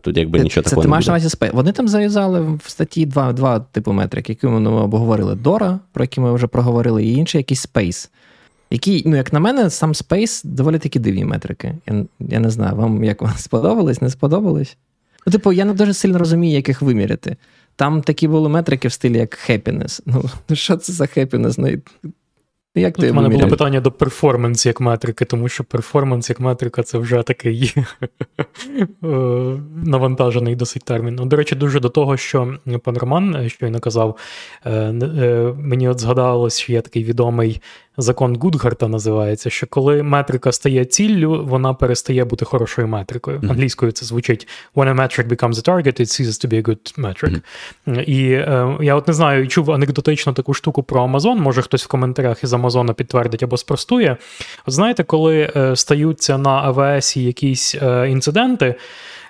Тут якби нічого це, такого ти не маєш на увазі. Вони там зав'язали в статті два два типу метрик, які ми обговорили. Дора, про які ми вже проговорили, і інший якийсь Space. Який, ну, як на мене, сам Space доволі такі дивні метрики. Я я не знаю, вам як *laughs* вам сподобались, не сподобались? Ну, типу, я не дуже сильно розумію, як їх виміряти. Там такі були метрики в стилі як happiness. Ну, ну *laughs* що це за happiness? Ну, Як ти У мене було питання до перформанс як метрики, тому що перформанс як метрика це вже такий *laughs* е, навантажений досить термін. Ну, До речі, дуже до того, що пан Роман щойно казав, е, мені от згадалось, що є такий відомий закон Гудгарта називається, що коли метрика стає ціллю, вона перестає бути хорошою метрикою. Mm-hmm. Англійською це звучить when a metric becomes a target, it ceases to be a good metric. Mm-hmm. І е, я от не знаю, чув анекдотично таку штуку про Амазон. Може хтось в коментарях із Амазона підтвердить або спростує. От знаєте, коли е, стаються на АВС якісь е, інциденти.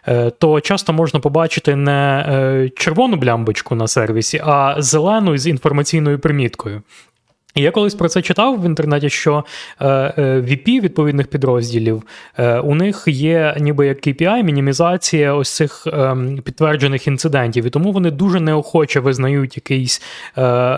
Е, то часто можна побачити не е, червону блямбочку на сервісі, а зелену з інформаційною приміткою. Я колись про це читав в інтернеті, що е, е, VP відповідних підрозділів е, у них є ніби як KPI, мінімізація ось цих ем, підтверджених інцидентів, і тому вони дуже неохоче визнають якийсь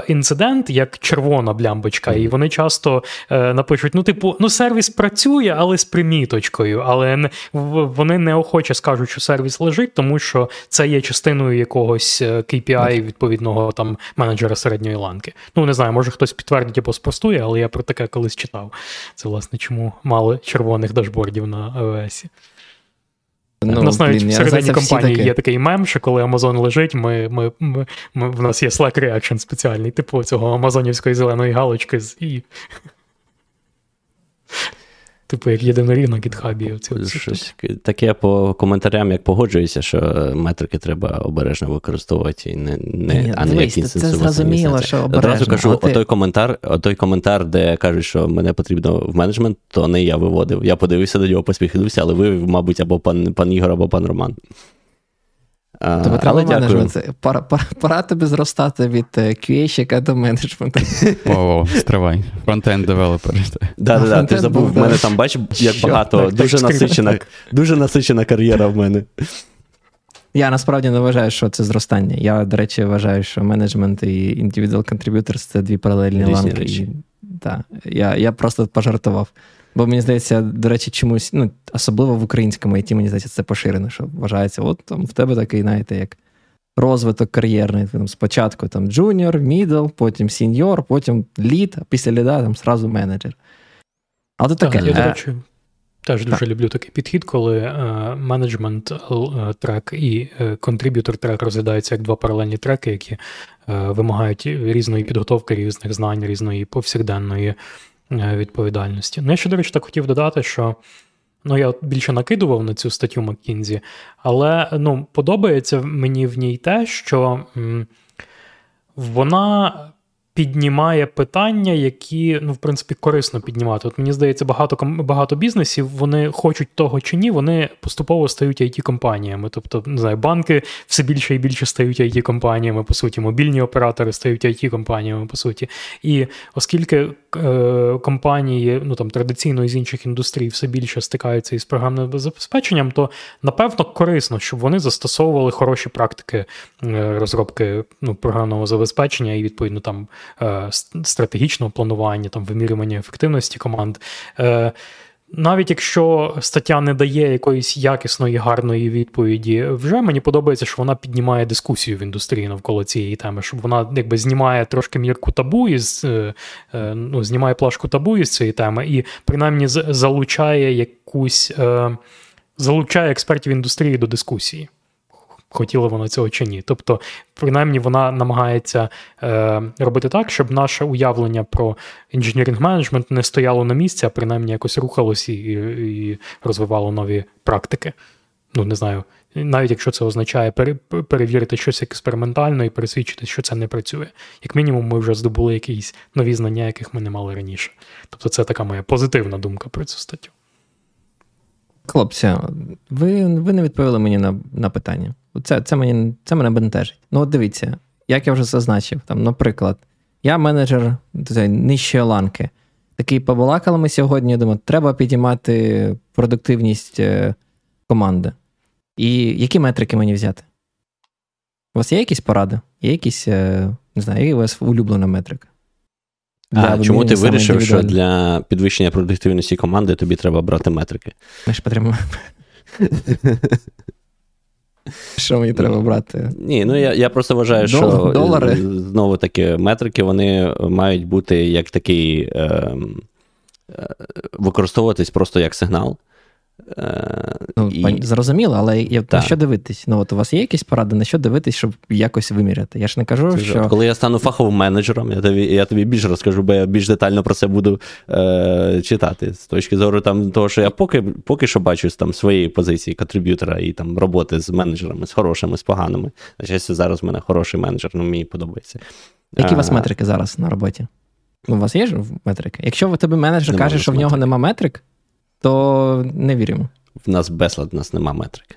інцидент як червона блямбочка, і вони часто напишуть: ну, типу, ну сервіс працює, але з приміточкою. Але вони неохоче скажуть, що сервіс лежить, тому що це є частиною якогось KPI відповідного там менеджера середньої ланки. Ну не знаю, може хтось підтвердить насправді типу, спростує, але я про таке колись читав. Це, власне, чому мало червоних дашбордів на iOS. Ну, У нас навіть блін, всередині компанії таки... є такий мем, що коли Amazon лежить, ми, ми, ми, ми, в нас є Slack Reaction спеціальний, типу цього амазонівської зеленої галочки з і. Типу, як єдиноріг на гітхабі. Щось Таке по коментарям, як погоджуюся, що метрики треба обережно використовувати, і не, не, Ні, а не як Це зрозуміло, що обережно. Одразу кажу, ти... отой коментар, отой коментар, де кажуть, що мене потрібно в менеджмент, то не я виводив. Я подивився до нього, посміхнувся, але ви, мабуть, або пан, пан Ігор, або пан Роман. Тобі треба менеджмент. Пора, пора, пора тобі зростати від е, QA до менеджменту. *laughs* О, стривай. Frontend developer. Да, да, Ти забув, в мене там бачиш, як багато, дуже насичена дуже насичена кар'єра в мене. Я насправді не вважаю, що це зростання. Я, до речі, вважаю, що менеджмент і individual contributors – це дві паралельні Різні ланки. Речі. І, да, я, Я просто пожартував. Бо мені здається, до речі, чомусь, ну, особливо в українському IT, мені здається, це поширено, що вважається, от там в тебе такий, знаєте, як розвиток кар'єрний. Там, Спочатку там junior, middle, потім senior, потім lead, а після ліда там сразу менеджер. Але то таке. Так, я, до речі, теж дуже люблю такий підхід, коли менеджмент е, трек і contributor е, трек розглядаються як два паралельні треки, які е, вимагають різної підготовки, різних знань, різної повсякденної Е, відповідальності. Ну, я ще, до речі, так хотів додати, що ну, я більше накидував на цю статтю Маккінзі, але ну, подобається мені в ній те, що вона піднімає питання, які, ну, в принципі, корисно піднімати. От мені здається, багато багато бізнесів вони хочуть того чи ні, вони поступово стають it компаніями Тобто, не знаю, банки все більше і більше стають it компаніями по суті, мобільні оператори стають it компаніями по суті. І оскільки е, компанії ну, там, традиційно із інших індустрій все більше стикаються із програмним забезпеченням, то напевно корисно, щоб вони застосовували хороші практики е, розробки ну, програмного забезпечення і відповідно там. Е, стратегічного планування, там вимірювання ефективності команд. Е, навіть якщо стаття не дає якоїсь якісної, гарної відповіді, вже мені подобається, що вона піднімає дискусію в індустрії навколо цієї теми, щоб вона якби знімає трошки мірку табу із е, ну, знімає плашку табу із цієї теми, і принаймні залучає якусь залучає експертів індустрії до дискусії хотіла вона цього чи ні. Тобто, принаймні, вона намагається е, робити так, щоб наше уявлення про інженіринг менеджмент не стояло на місці, а принаймні якось рухалось і, і розвивало нові практики. Ну, не знаю, навіть якщо це означає перевірити щось експериментально і пересвідчити, що це не працює. Як мінімум, ми вже здобули якісь нові знання, яких ми не мали раніше. Тобто, це така моя позитивна думка про цю статтю. Хлопці, ви ви не відповіли мені на на питання. Це це, мені, це мене бентежить. Ну, от дивіться, як я вже зазначив, там, наприклад, я менеджер нижчої ланки. Такий побалакали ми сьогодні, думаю, треба підіймати продуктивність е, команди. І які метрики мені взяти? У вас є якісь поради? Є якісь, е, не знаю, є у вас улюблена метрика? А чому ти вирішив, що для підвищення продуктивності команди тобі треба брати метрики? Ми ж потрібно. *laughs* Що мені треба брати? Ні, ну я я просто вважаю, Дол- що долари? знову таки метрики вони мають бути як такий е, е, використовуватись просто як сигнал. Ну, і... Зрозуміло, але я, на що дивитись? Ну, от у вас є якісь поради, на що дивитись, щоб якось виміряти? Я ж не кажу, Це що. Коли я стану фаховим менеджером, я тобі я тобі більше розкажу, бо я більш детально про це буду е, читати. З точки зору там, того, що я поки поки що бачу там своєї позиції контриб'ютора і там роботи з менеджерами, з хорошими, з поганими. На щастя, зараз в мене хороший менеджер, ну мені подобається. Які у вас метрики зараз на роботі? У вас є ж метрики? Якщо тебе менеджер каже, що в нього нема метрик, то не віримо. В нас безлад, в нас нема метрики.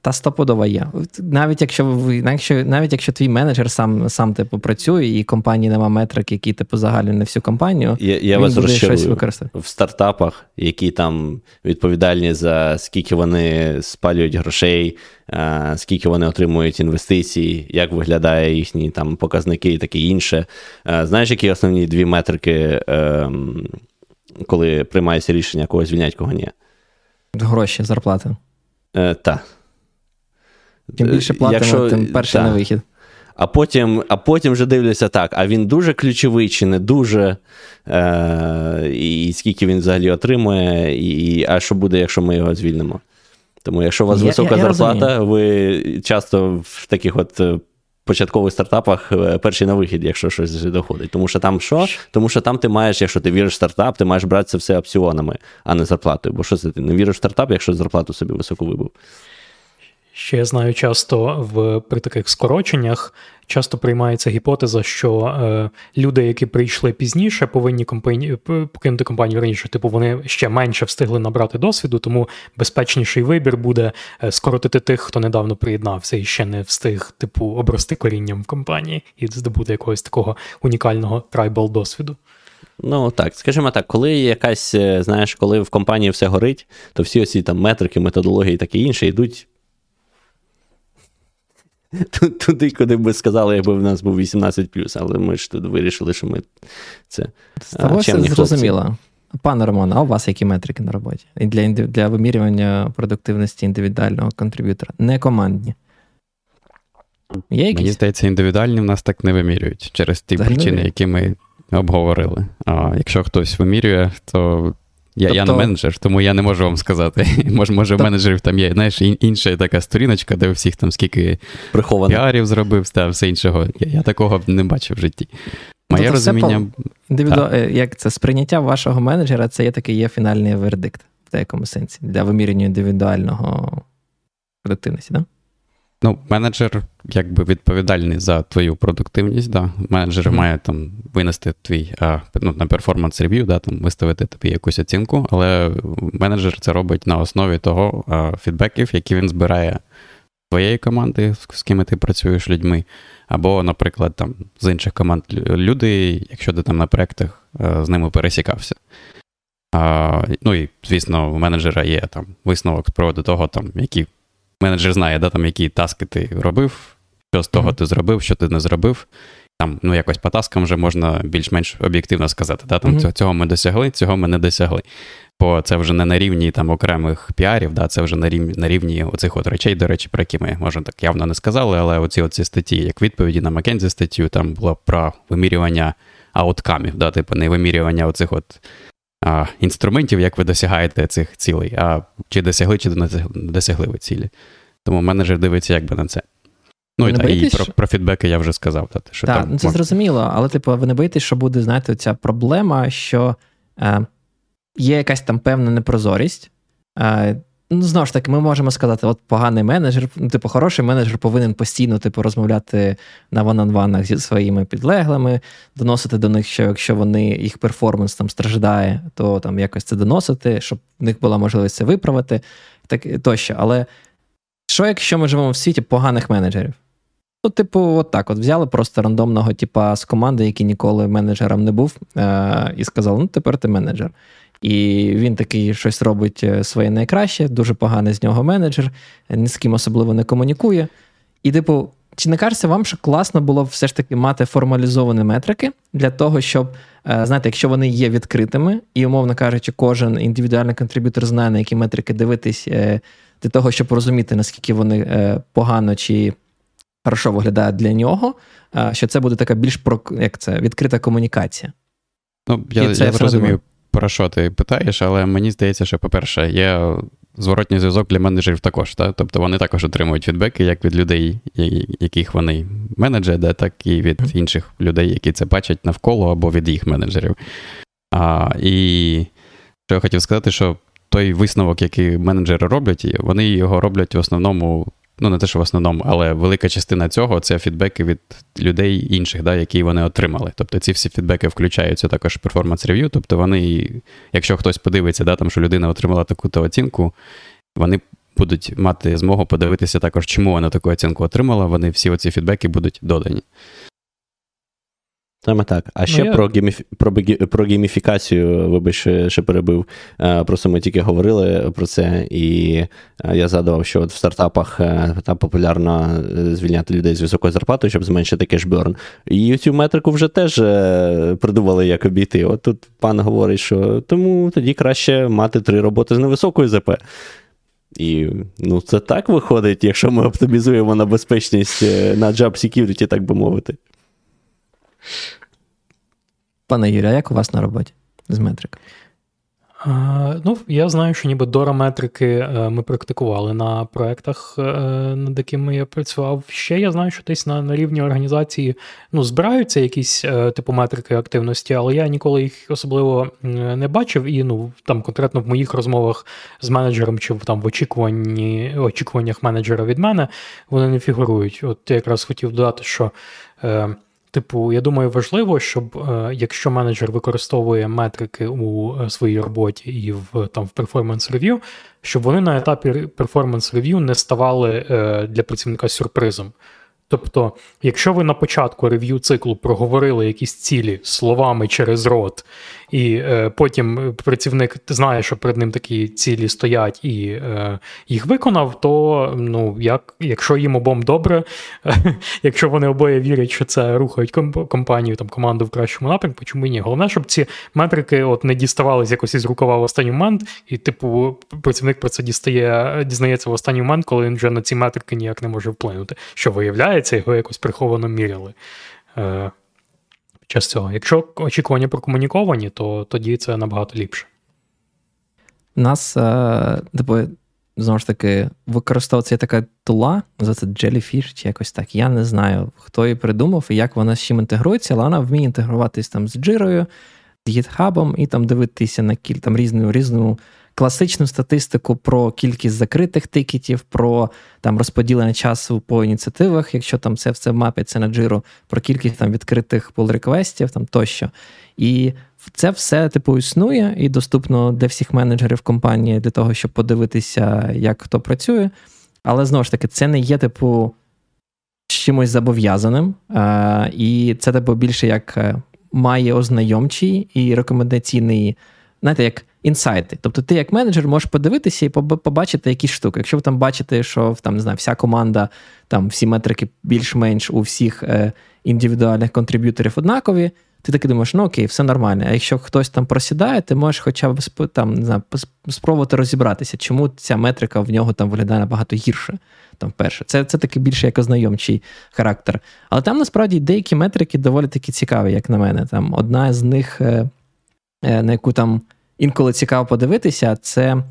Та стопудово є. Навіть якщо якщо, навіть якщо твій менеджер сам сам типу працює, і компанії нема метрик, які типу загальні на всю компанію, я я він вас буде щось використати. в стартапах, які там відповідальні за скільки вони спалюють грошей, скільки вони отримують інвестицій, як виглядає їхні там показники і таке інше. Знаєш, які основні дві метрики, ем, коли приймається рішення когось звільнять, кого ні? Гроші, зарплати. Е, Так. Чим більше платимо, Якщо, тим перший та. на вихід. А потім а потім вже дивляться так, а він дуже ключовий чи не дуже, е, і скільки він взагалі отримує, і а що буде, якщо ми його звільнимо. Тому, якщо у вас я, висока я, я зарплата, розумію. ви часто в таких от е, початкових стартапах е, перший на вихід, якщо щось доходить. Тому що там що? Тому що там ти маєш, якщо ти віриш в стартап, ти маєш брати це все опціонами, а не зарплатою. Бо що це ти не віриш в стартап, якщо зарплату собі високу вибив? Ще я знаю, часто в при таких скороченнях часто приймається гіпотеза, що е, люди, які прийшли пізніше, повинні компані... покинути компанію раніше. Типу вони ще менше встигли набрати досвіду, тому безпечніший вибір буде е, скоротити тих, хто недавно приєднався і ще не встиг, типу, обрости корінням в компанії і здобути якогось такого унікального трайбал досвіду. Ну так, скажімо так, коли якась, е, знаєш, коли в компанії все горить, то всі оці там метрики, методології таке інше йдуть *laughs* туди, куди б сказали, якби в нас був 18 але ми ж тут вирішили, що ми це. Сталося зрозуміло. Пане Роман, а у вас які метрики на роботі? І для для вимірювання продуктивності індивідуального контриб'ютора? Не командні. Є якісь? Мені здається, індивідуальні в нас так не вимірюють через ті Взагалі причини, які ми обговорили. А якщо хтось вимірює, то я тобто... я не менеджер, тому я не можу вам сказати. *laughs* Може, може, в менеджерів там є знаєш, інша така сторіночка, де у всіх там скільки Приховано. піарів зробив, та все іншого. Я я такого не бачив в житті. Моє тобто розуміння. Індивіду... Е, як це сприйняття вашого менеджера, це є такий є фінальний вердикт в деякому сенсі для виміряння індивідуального продуктивності, так? Да? Ну, менеджер якби відповідальний за твою продуктивність. Да. Менеджер mm-hmm. має там винести твій а, ну, на перформанс рев'ю, да, там виставити тобі якусь оцінку, але менеджер це робить на основі того а, фідбеків, які він збирає твоєї команди, з ким ти працюєш людьми, або, наприклад, там з інших команд люди, якщо ти там на проєктах з ними пересікався. А, Ну і, звісно, у менеджера є там висновок з приводу того, там, які менеджер знає, да, там, які таски ти робив, що з того mm-hmm. ти зробив, що ти не зробив. Там, ну, якось по таскам вже можна більш-менш об'єктивно сказати. Да? Там, mm-hmm. Цього ми досягли, цього ми не досягли. Бо це вже не на рівні там окремих піарів, да, це вже на рівні на рівні оцих от речей, до речі, про які ми, може, так явно не сказали, але оці оці статті, як відповіді на Маккензі статтю, там було про вимірювання ауткамів, да, типу не вимірювання оцих от а, інструментів, як ви досягаєте цих цілей, а чи досягли, чи не досягли ви цілі. Тому менеджер дивиться якби на це. Ну, і, та, і про, про фідбеки я вже сказав. Та, що та, там ну це можна... зрозуміло, але типу, ви не боїтесь, що буде, знаєте, ця проблема, що е, є якась там певна непрозорість. Е, Ну, знову ж таки, ми можемо сказати, от поганий менеджер, ну, типу, хороший менеджер повинен постійно типу, розмовляти на ван-ан-ванах зі своїми підлеглими, доносити до них, що якщо вони їх перформанс там страждає, то там якось це доносити, щоб в них була можливість це виправити, так тощо. Але що, якщо ми живемо в світі поганих менеджерів? Ну, типу, от так: от взяли просто рандомного типа з команди, який ніколи менеджером не був, е- і сказали: ну, тепер ти менеджер. І він такий щось робить е, своє найкраще, дуже поганий з нього менеджер, ні з ким особливо не комунікує. І, типу, чи не кажеться вам, що класно було все ж таки мати формалізовані метрики для того, щоб, е, знаєте, якщо вони є відкритими, і, умовно кажучи, кожен індивідуальний contributor знає, на які метрики дивитись, е, для того, щоб розуміти, наскільки вони е, погано чи хорошо виглядають для нього, що це буде така більш як це відкрита комунікація. Ну, Я я зрозумів, про що ти питаєш, але мені здається, що, по-перше, є зворотній зв'язок для менеджерів також. Так? Тобто вони також отримують фідбеки як від людей, яких вони менеджери, так і від інших людей, які це бачать навколо або від їх менеджерів. А, І що я хотів сказати, що той висновок, який менеджери роблять, вони його роблять в основному ну не те, що в основному, але велика частина цього це фідбеки від людей інших, да, які вони отримали. Тобто ці всі фідбеки включаються також в перформанс-рев'ю. Тобто вони, якщо хтось подивиться, да, там, що людина отримала таку-то оцінку, вони будуть мати змогу подивитися також, чому вона таку оцінку отримала. Вони всі оці фідбеки будуть додані. Саме так. А ще ну, я... про гейміфі... про, про гейміфікацію, вибач, ще перебив. Е, просто ми тільки говорили про це, і е, я згадував, що от в стартапах е, там популярно звільняти людей з високою зарплатою, щоб зменшити кешберн. І цю метрику вже теж придумали, як обійти. От тут пан говорить, що тому тоді краще мати три роботи з невисокою ЗП. І ну, це так виходить, якщо ми оптимізуємо на безпечність на job security, так би мовити. Пане Юрію, а як у вас на роботі з метрик? Ну, Я знаю, що ніби Дора метрики е, ми практикували на проєктах, е, над якими я працював. Ще я знаю, що десь на на рівні організації ну, збираються якісь е, типу метрики активності, але я ніколи їх особливо не бачив. І ну, там конкретно в моїх розмовах з менеджером чи там в очікуванні, очікуваннях менеджера від мене вони не фігурують. От я якраз хотів додати, що. Типу, я думаю, важливо, щоб е, якщо менеджер використовує метрики у е, своїй роботі і в там в перформанс рев'ю, щоб вони на етапі перформанс рев'ю не ставали е, для працівника сюрпризом. Тобто, якщо ви на початку рев'ю циклу проговорили якісь цілі словами через рот, і е, потім працівник знає, що перед ним такі цілі стоять і е, їх виконав, то ну, як, якщо їм обом добре, *laughs* якщо вони обоє вірять, що це рухають компанію, там, команду в кращому напрямку, чому ні? Головне, щоб ці метрики от не діставались якось із рукава в останній момент, і, типу, працівник про це дістає, дізнається в останній момент, коли він вже на ці метрики ніяк не може вплинути. Що виявляється, його якось приховано міряли. Е, час цього. Якщо очікування прокомуніковані, то тоді це набагато ліпше. У нас, е, типу, знову ж таки, використовується така тула, називається Jellyfish чи якось так. Я не знаю, хто її придумав і як вона з чим інтегрується, але вона вміє інтегруватись там з Jira, з GitHub і там дивитися на кіль, там різну різну класичну статистику про кількість закритих тикетів, про там розподілення часу по ініціативах, якщо там це все мапиться на джиру, про кількість там відкритих pull реквестів там тощо. І це все типу існує і доступно для всіх менеджерів компанії для того, щоб подивитися, як хто працює. Але знову ж таки, це не є, типу, чимось зобов'язаним. А, І це типу більше як е, має ознайомчий і рекомендаційний, знаєте, як інсайти. Тобто, ти як менеджер можеш подивитися і побачити якісь штуки. Якщо ви там бачите, що там не знаю, вся команда, там всі метрики більш-менш у всіх е, індивідуальних контриб'юторів однакові, ти таки думаєш, ну окей, все нормально. А якщо хтось там просідає, ти можеш хоча б там, не знаю, спробувати розібратися, чому ця метрика в нього там виглядає набагато гірше. Там перше. Це це таки більше як ознайомчий характер. Але там насправді деякі метрики доволі таки цікаві, як на мене. Там Одна з них, е, е, на яку там інколи цікаво подивитися, це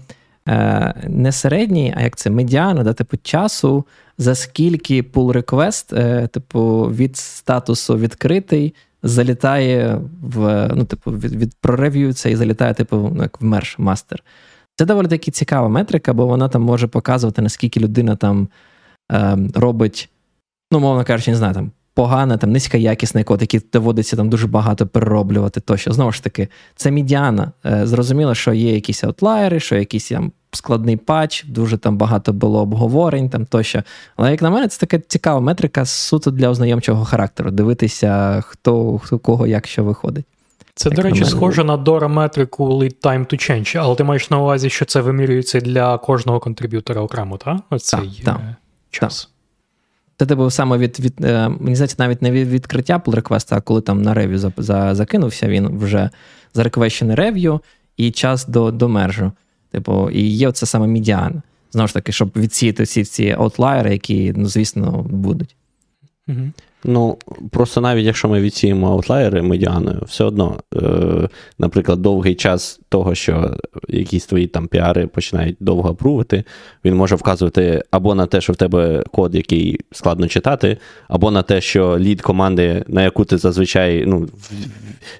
е, не середній, а як це медіана, да, типу часу, за скільки request, е, типу, від статусу відкритий, залітає в, ну, типу, від, від прорев'юється і залітає, типу, ну, як в мерш мастер. Це доволі таки цікава метрика, бо вона там може показувати, наскільки людина там е, робить, ну, мовно кажучи, не знаю, там погана, там низькоякісний код, який доводиться там дуже багато перероблювати. Тощо знову ж таки, це медіана. Е, зрозуміло, що є якісь аутлайери, що якийсь там складний патч, дуже там багато було обговорень там тощо. Але як на мене, це така цікава метрика суто для ознайомчого характеру. Дивитися, хто хто кого як що виходить. Це, до речі, схоже на Dora метрику Lead Time to Change, але ти маєш на увазі, що це вимірюється для кожного контриб'ютора окремо, так? Оцей так, е, час. Це типу саме від, від е, мені здається, навіть не від відкриття pull реквеста а коли там на рев'ю за, за, закинувся, він вже зареквещений рев'ю і час до до мержу. Типу, і є це саме медіан. Знову ж таки, щоб відсіяти всі ці аутлайери, які, ну, звісно, будуть. Угу. Ну, просто навіть якщо ми відсіємо аутлайери медіаною, все одно, е, наприклад, довгий час того, що якісь твої там піари починають довго апрувити, він може вказувати або на те, що в тебе код, який складно читати, або на те, що лід команди, на яку ти зазвичай, ну,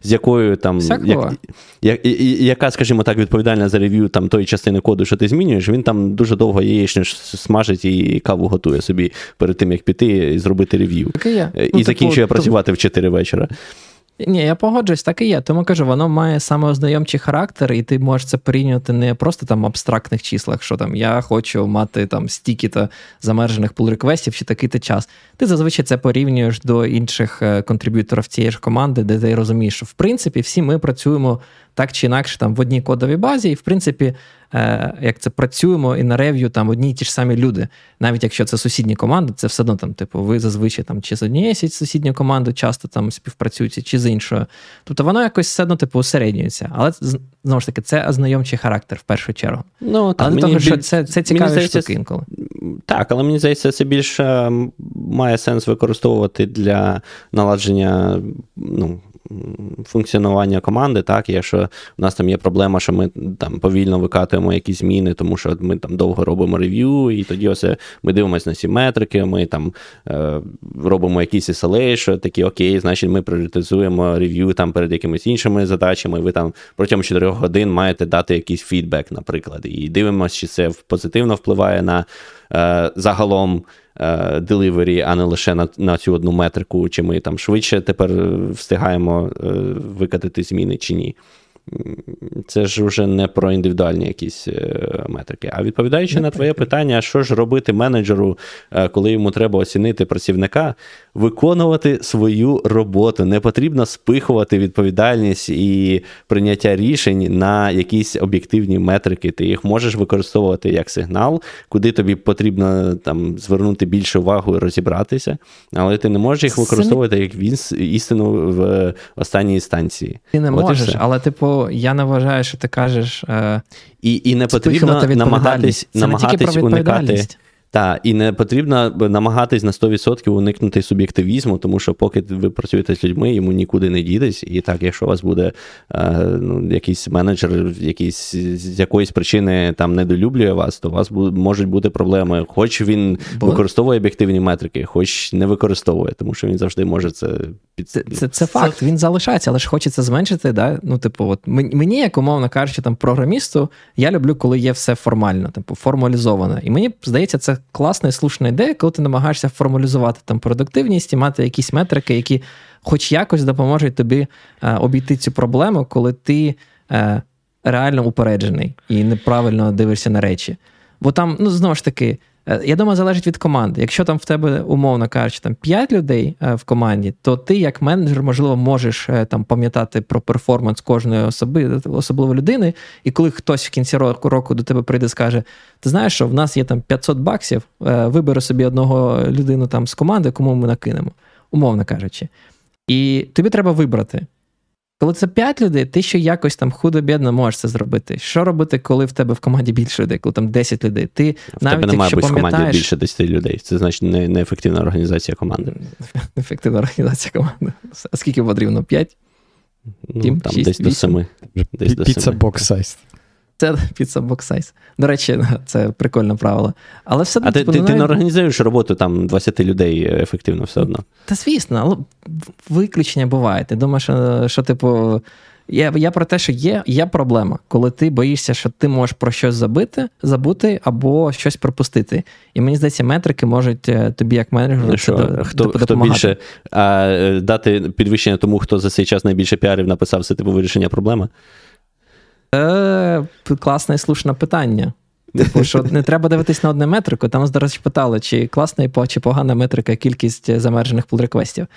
з якою там, як, як, яка, скажімо так, відповідальна за рев'ю там тої частини коду, що ти змінюєш, він там дуже довго яєчню смажить і каву готує собі перед тим, як піти і зробити рев'ю. Е, і ну, закінчує типу, працювати в 4 вечора. Ні, я погоджуюсь, так і є. Тому кажу, воно має саме ознайомчий характер, і ти можеш це порівнювати не просто там в абстрактних числах, що там я хочу мати там стільки-то замержених pull реквестів чи такий-то час. Ти зазвичай це порівнюєш до інших е, контриб'юторів цієї ж команди, де ти розумієш, що в принципі всі ми працюємо так чи інакше там в одній кодовій базі, і в принципі, е, як це працюємо і на рев'ю там одні й ті ж самі люди. Навіть якщо це сусідні команди, це все одно там, типу, ви зазвичай там чи з однією сусідньою командою часто там співпрацюєте, чи з іншою. Тобто воно якось все одно типу усереднюється. Але знову ж таки, це ознайомчий характер в першу чергу. Ну, так, Але того, біль... що це це цікаві штуки інколи. Так, але мені здається, це більше має сенс використовувати для наладження ну, функціонування команди, так, якщо у нас там є проблема, що ми там повільно викатуємо якісь зміни, тому що ми там довго робимо рев'ю, і тоді ось ми дивимося на ці метрики, ми там е, робимо якісь SLA, що такі окей, значить ми пріоритизуємо рев'ю там перед якимись іншими задачами. Ви там протягом 4 годин маєте дати якийсь фідбек, наприклад, і дивимося, чи це позитивно впливає на е, загалом. Деливері, а не лише на на цю одну метрику, чи ми там швидше тепер встигаємо е, викатити зміни чи ні. Це ж вже не про індивідуальні якісь е, метрики. А відповідаючи не на твоє питання, що ж робити менеджеру, е, коли йому треба оцінити працівника, виконувати свою роботу. Не потрібно спихувати відповідальність і прийняття рішень на якісь об'єктивні метрики. Ти їх можеш використовувати як сигнал, куди тобі потрібно там звернути більше увагу і розібратися, але ти не можеш їх використовувати як він істину в останній інстанції. Ти не От можеш, але типу, я не вважаю, що ти кажеш. Е... І і не потрібно намагатись намагатись уникати. Так, і не потрібно намагатись на 100% уникнути суб'єктивізму, тому що поки ви працюєте з людьми, йому нікуди не дідесь. І так, якщо у вас буде е, ну, якийсь менеджер, якийсь з якоїсь причини там недолюблює вас, то у вас можуть бути проблеми. Хоч він Бо... використовує об'єктивні метрики, хоч не використовує, тому що він завжди може це під це, це, це факт. Він залишається, але ж хочеться зменшити. Да? Ну, типу, от мені, як умовно кажучи, там програмісту, я люблю, коли є все формально, типу формалізовано. І мені здається, це класна і слушна ідея, коли ти намагаєшся формалізувати там продуктивність і мати якісь метрики, які хоч якось допоможуть тобі е, обійти цю проблему, коли ти е, реально упереджений і неправильно дивишся на речі. Бо там, ну знову ж таки, я думаю, залежить від команди. Якщо там в тебе, умовно кажучи, там 5 людей е, в команді, то ти, як менеджер, можливо, можеш е, там пам'ятати про перформанс кожної особи, особливо людини. І коли хтось в кінці року року до тебе прийде скаже: Ти знаєш, що в нас є там 500 баксів, вибери собі одного людину там з команди, кому ми накинемо, умовно кажучи. І тобі треба вибрати. Коли це 5 людей, ти ще якось там худо-бідно можеш це зробити. Що робити, коли в тебе в команді більше людей, коли там 10 людей? Ти в навіть тебе немає бути в команді більше 10 людей. Це значить не, неефективна організація команди. *laughs* Неефективна організація команди. А скільки потрібно? 5? Ну, Тім, там 6, десь 8? до 7. Піца бокс сайз. Це box size. До речі, *laughs* це прикольне правило. Але все А ти типу, ти, ти не організуєш роботу там 20 людей ефективно все одно. Та звісно, але виключення буває. Ти думаєш, що, що типу. Я я про те, що є є проблема, коли ти боїшся, що ти можеш про щось забити, забути або щось пропустити. І мені здається, метрики можуть е, тобі, як менеджеру, що, до, хто хто більше а, е, дати підвищення тому, хто за цей час найбільше піарів написав це типу вирішення проблеми. Е, Класне і слушне питання. Типу, що не треба дивитись на одне метрику. Там, до речі, питали, чи класна чи погана метрика кількість замержених pull-реквестів.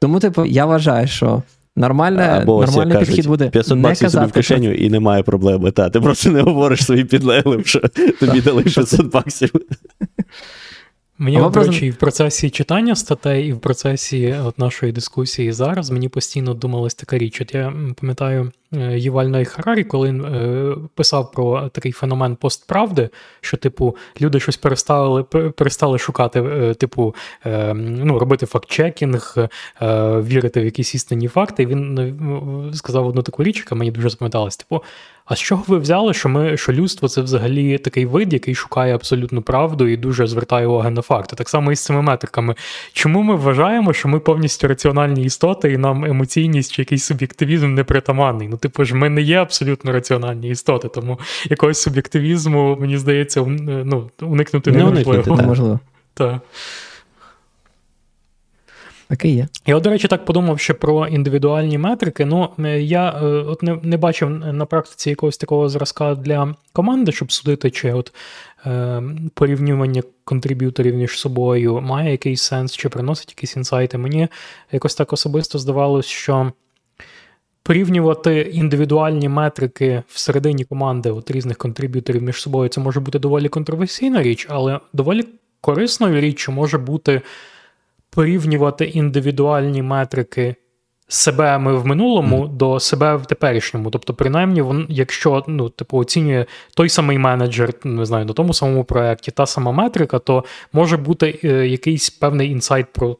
Тому, типу, я вважаю, що нормальне, Або нормальний кажуть, підхід буде. 500 не баксів собі в кишеню про... і немає проблеми. Та, Ти просто не говориш своїм підлеглим, що тобі дали 500 баксів. Мені, до речі, і в процесі читання статей, і в процесі от нашої дискусії зараз мені постійно думалась така річ. От я пам'ятаю е, Євальної Харарі, коли він е, писав про такий феномен постправди, що, типу, люди щось перестали перестали шукати, е, типу, е, ну, робити факт-чекінг, е, вірити в якісь істинні факти. І він е, сказав одну таку річ, яка мені дуже запам'яталась. Типу, а з чого ви взяли, що ми що людство це взагалі такий вид, який шукає абсолютну правду і дуже звертає увагу на факти? Так само і з цими метриками. Чому ми вважаємо, що ми повністю раціональні істоти, і нам емоційність чи якийсь суб'єктивізм не притаманний? Типу ж, ми не є абсолютно раціональні істоти, тому якогось суб'єктивізму, мені здається, ну, уникнути неможливо. Неможливо. Так. *laughs* Так і є. Я, до речі, так подумав ще про індивідуальні метрики. Ну, е, я е, от не не бачив на практиці якогось такого зразка для команди, щоб судити, чи от е, порівнювання контриб'юторів між собою має якийсь сенс, чи приносить якісь інсайти. Мені якось так особисто здавалось, що. Порівнювати індивідуальні метрики всередині команди от різних контриб'юторів між собою, це може бути доволі контроверсійна річ, але доволі корисною річчю може бути порівнювати індивідуальні метрики себе ми в минулому mm. до себе в теперішньому. Тобто, принаймні, вон, якщо ну, типу, оцінює той самий менеджер, не знаю, на тому самому проєкті, та сама метрика, то може бути е, якийсь певний інсайт про.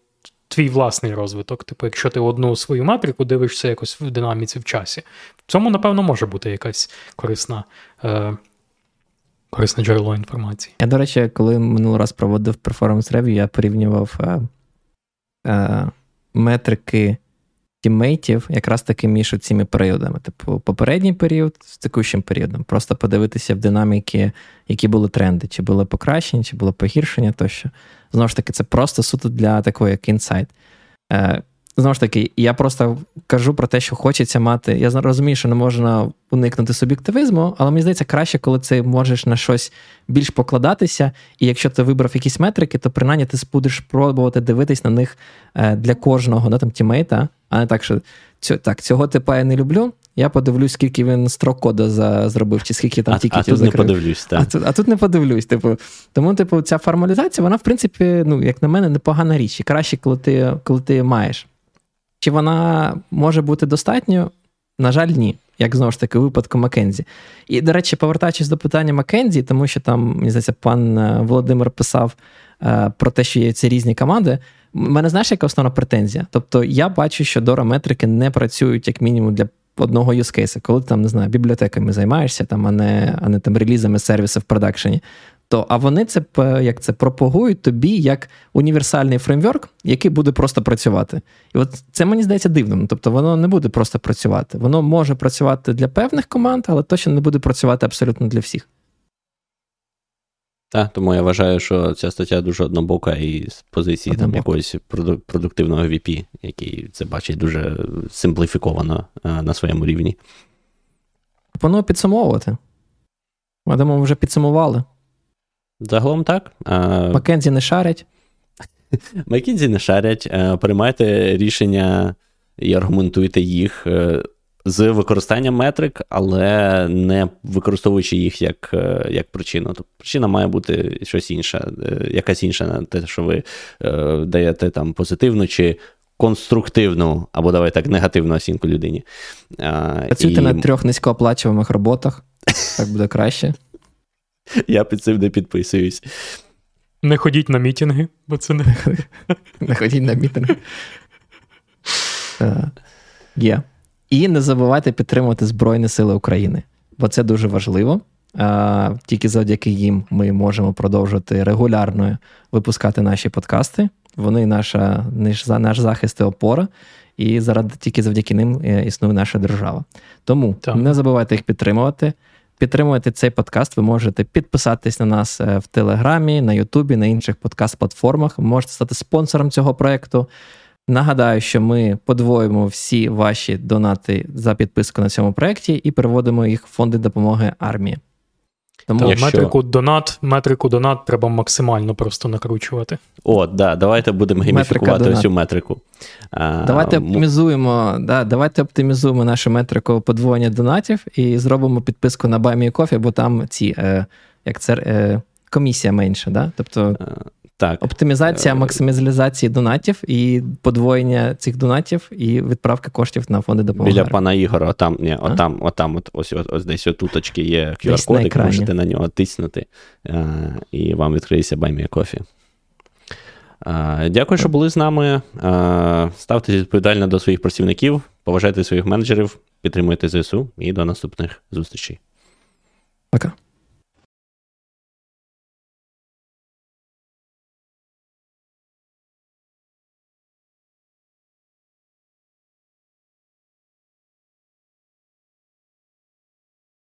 Твій власний розвиток, типу, якщо ти одну свою метрику дивишся якось в динаміці в часі, в цьому, напевно, може бути якась корисна е, корисне джерело інформації. Я, до речі, коли минулий раз проводив перформанс рев'ю, я порівнював е, е, метрики тіммейтів якраз таки між цими періодами. Типу, попередній період з текущим періодом. Просто подивитися в динаміки, які були тренди, чи були покращення, чи було погіршення тощо. Знову ж таки, це просто суто для такого, як інсайт. Е, Знову ж таки, я просто кажу про те, що хочеться мати. Я розумію, що не можна уникнути суб'єктивізму, але мені здається, краще, коли ти можеш на щось більш покладатися. І якщо ти вибрав якісь метрики, то принаймні ти будеш пробувати дивитись на них е, для кожного да, там, тімейта, а не так, що так, цього типа я не люблю. Я подивлюсь, скільки він строк коду за, зробив, чи скільки там тільки А тут закрив. не подивлюсь, так. А тут, а тут не подивлюсь. Типу. Тому, типу, ця формалізація, вона, в принципі, ну, як на мене, непогана річ. І краще, коли ти, коли ти маєш. Чи вона може бути достатньою? На жаль, ні. Як знову ж таки, у випадку Маккензі. І, до речі, повертаючись до питання Маккензі, тому що там, мені здається, пан е, Володимир писав е, про те, що є ці різні команди. У мене знаєш, яка основна претензія? Тобто я бачу, що Дора метрики не працюють як мінімум для одного юзкейса, коли ти там не знаю, бібліотеками займаєшся, там, а не а не там релізами сервісу в продакшені. То, а вони це як це пропагують тобі як універсальний фреймворк, який буде просто працювати. І от це мені здається дивним. Тобто воно не буде просто працювати. Воно може працювати для певних команд, але точно не буде працювати абсолютно для всіх. Так, тому я вважаю, що ця стаття дуже однобока і з позиції там якогось продуктивного VP, який це бачить дуже симпліфіковано е, на своєму рівні. Пропоную підсумовувати. Ми думаю, вже підсумували. Загалом так. Маккензі не шарять. Маккензі не шарять. Е, приймайте рішення і аргументуйте їх е, з використанням метрик, але не використовуючи їх як е, як причину. Тобто причина має бути щось інше, якась інша на те, що ви даєте там позитивну чи конструктивну, або давай так, негативну оцінку людині. Працюйте і... на трьох низькооплачуваних роботах, так буде краще. Я під цим не підписуюсь. Не ходіть на мітинги, бо це не. *laughs* Не ходіть на мітинги. Е, є. І не забувайте підтримувати Збройні Сили України, бо це дуже важливо. Тільки завдяки їм ми можемо продовжувати регулярно випускати наші подкасти. Вони наша, наш захист і опора, і заради тільки завдяки ним е, існує наша держава. Тому так. не забувайте їх підтримувати підтримувати цей подкаст, ви можете підписатись на нас е, в Телеграмі, на Ютубі, на інших подкаст-платформах. Ви можете стати спонсором цього проекту. Нагадаю, що ми подвоїмо всі ваші донати за підписку на цьому проєкті і переводимо їх в фонди допомоги армії. Тому Якщо... метрику донат, метрику донат треба максимально просто накручувати. О, да, давайте будемо гейміфікувати всю метрику. А, Давайте оптимізуємо да, давайте оптимізуємо нашу метрику подвоєння донатів і зробимо підписку на Me Coffee, бо там ці, е, як це, е, комісія менша. Да? Тобто Так. Оптимізація максимізації донатів і подвоєння цих донатів, і відправка коштів на фонди допомоги. Біля пана Ігора, отам, ні, отам, отам, от, ось, ось, ось десь отуточки є QR-кодик, можете на нього тиснути, і вам відкриється Баймія Кофі. Дякую, що були з нами. Ставте відповідально до своїх працівників, поважайте своїх менеджерів, підтримуйте ЗСУ і до наступних зустрічей. Пока.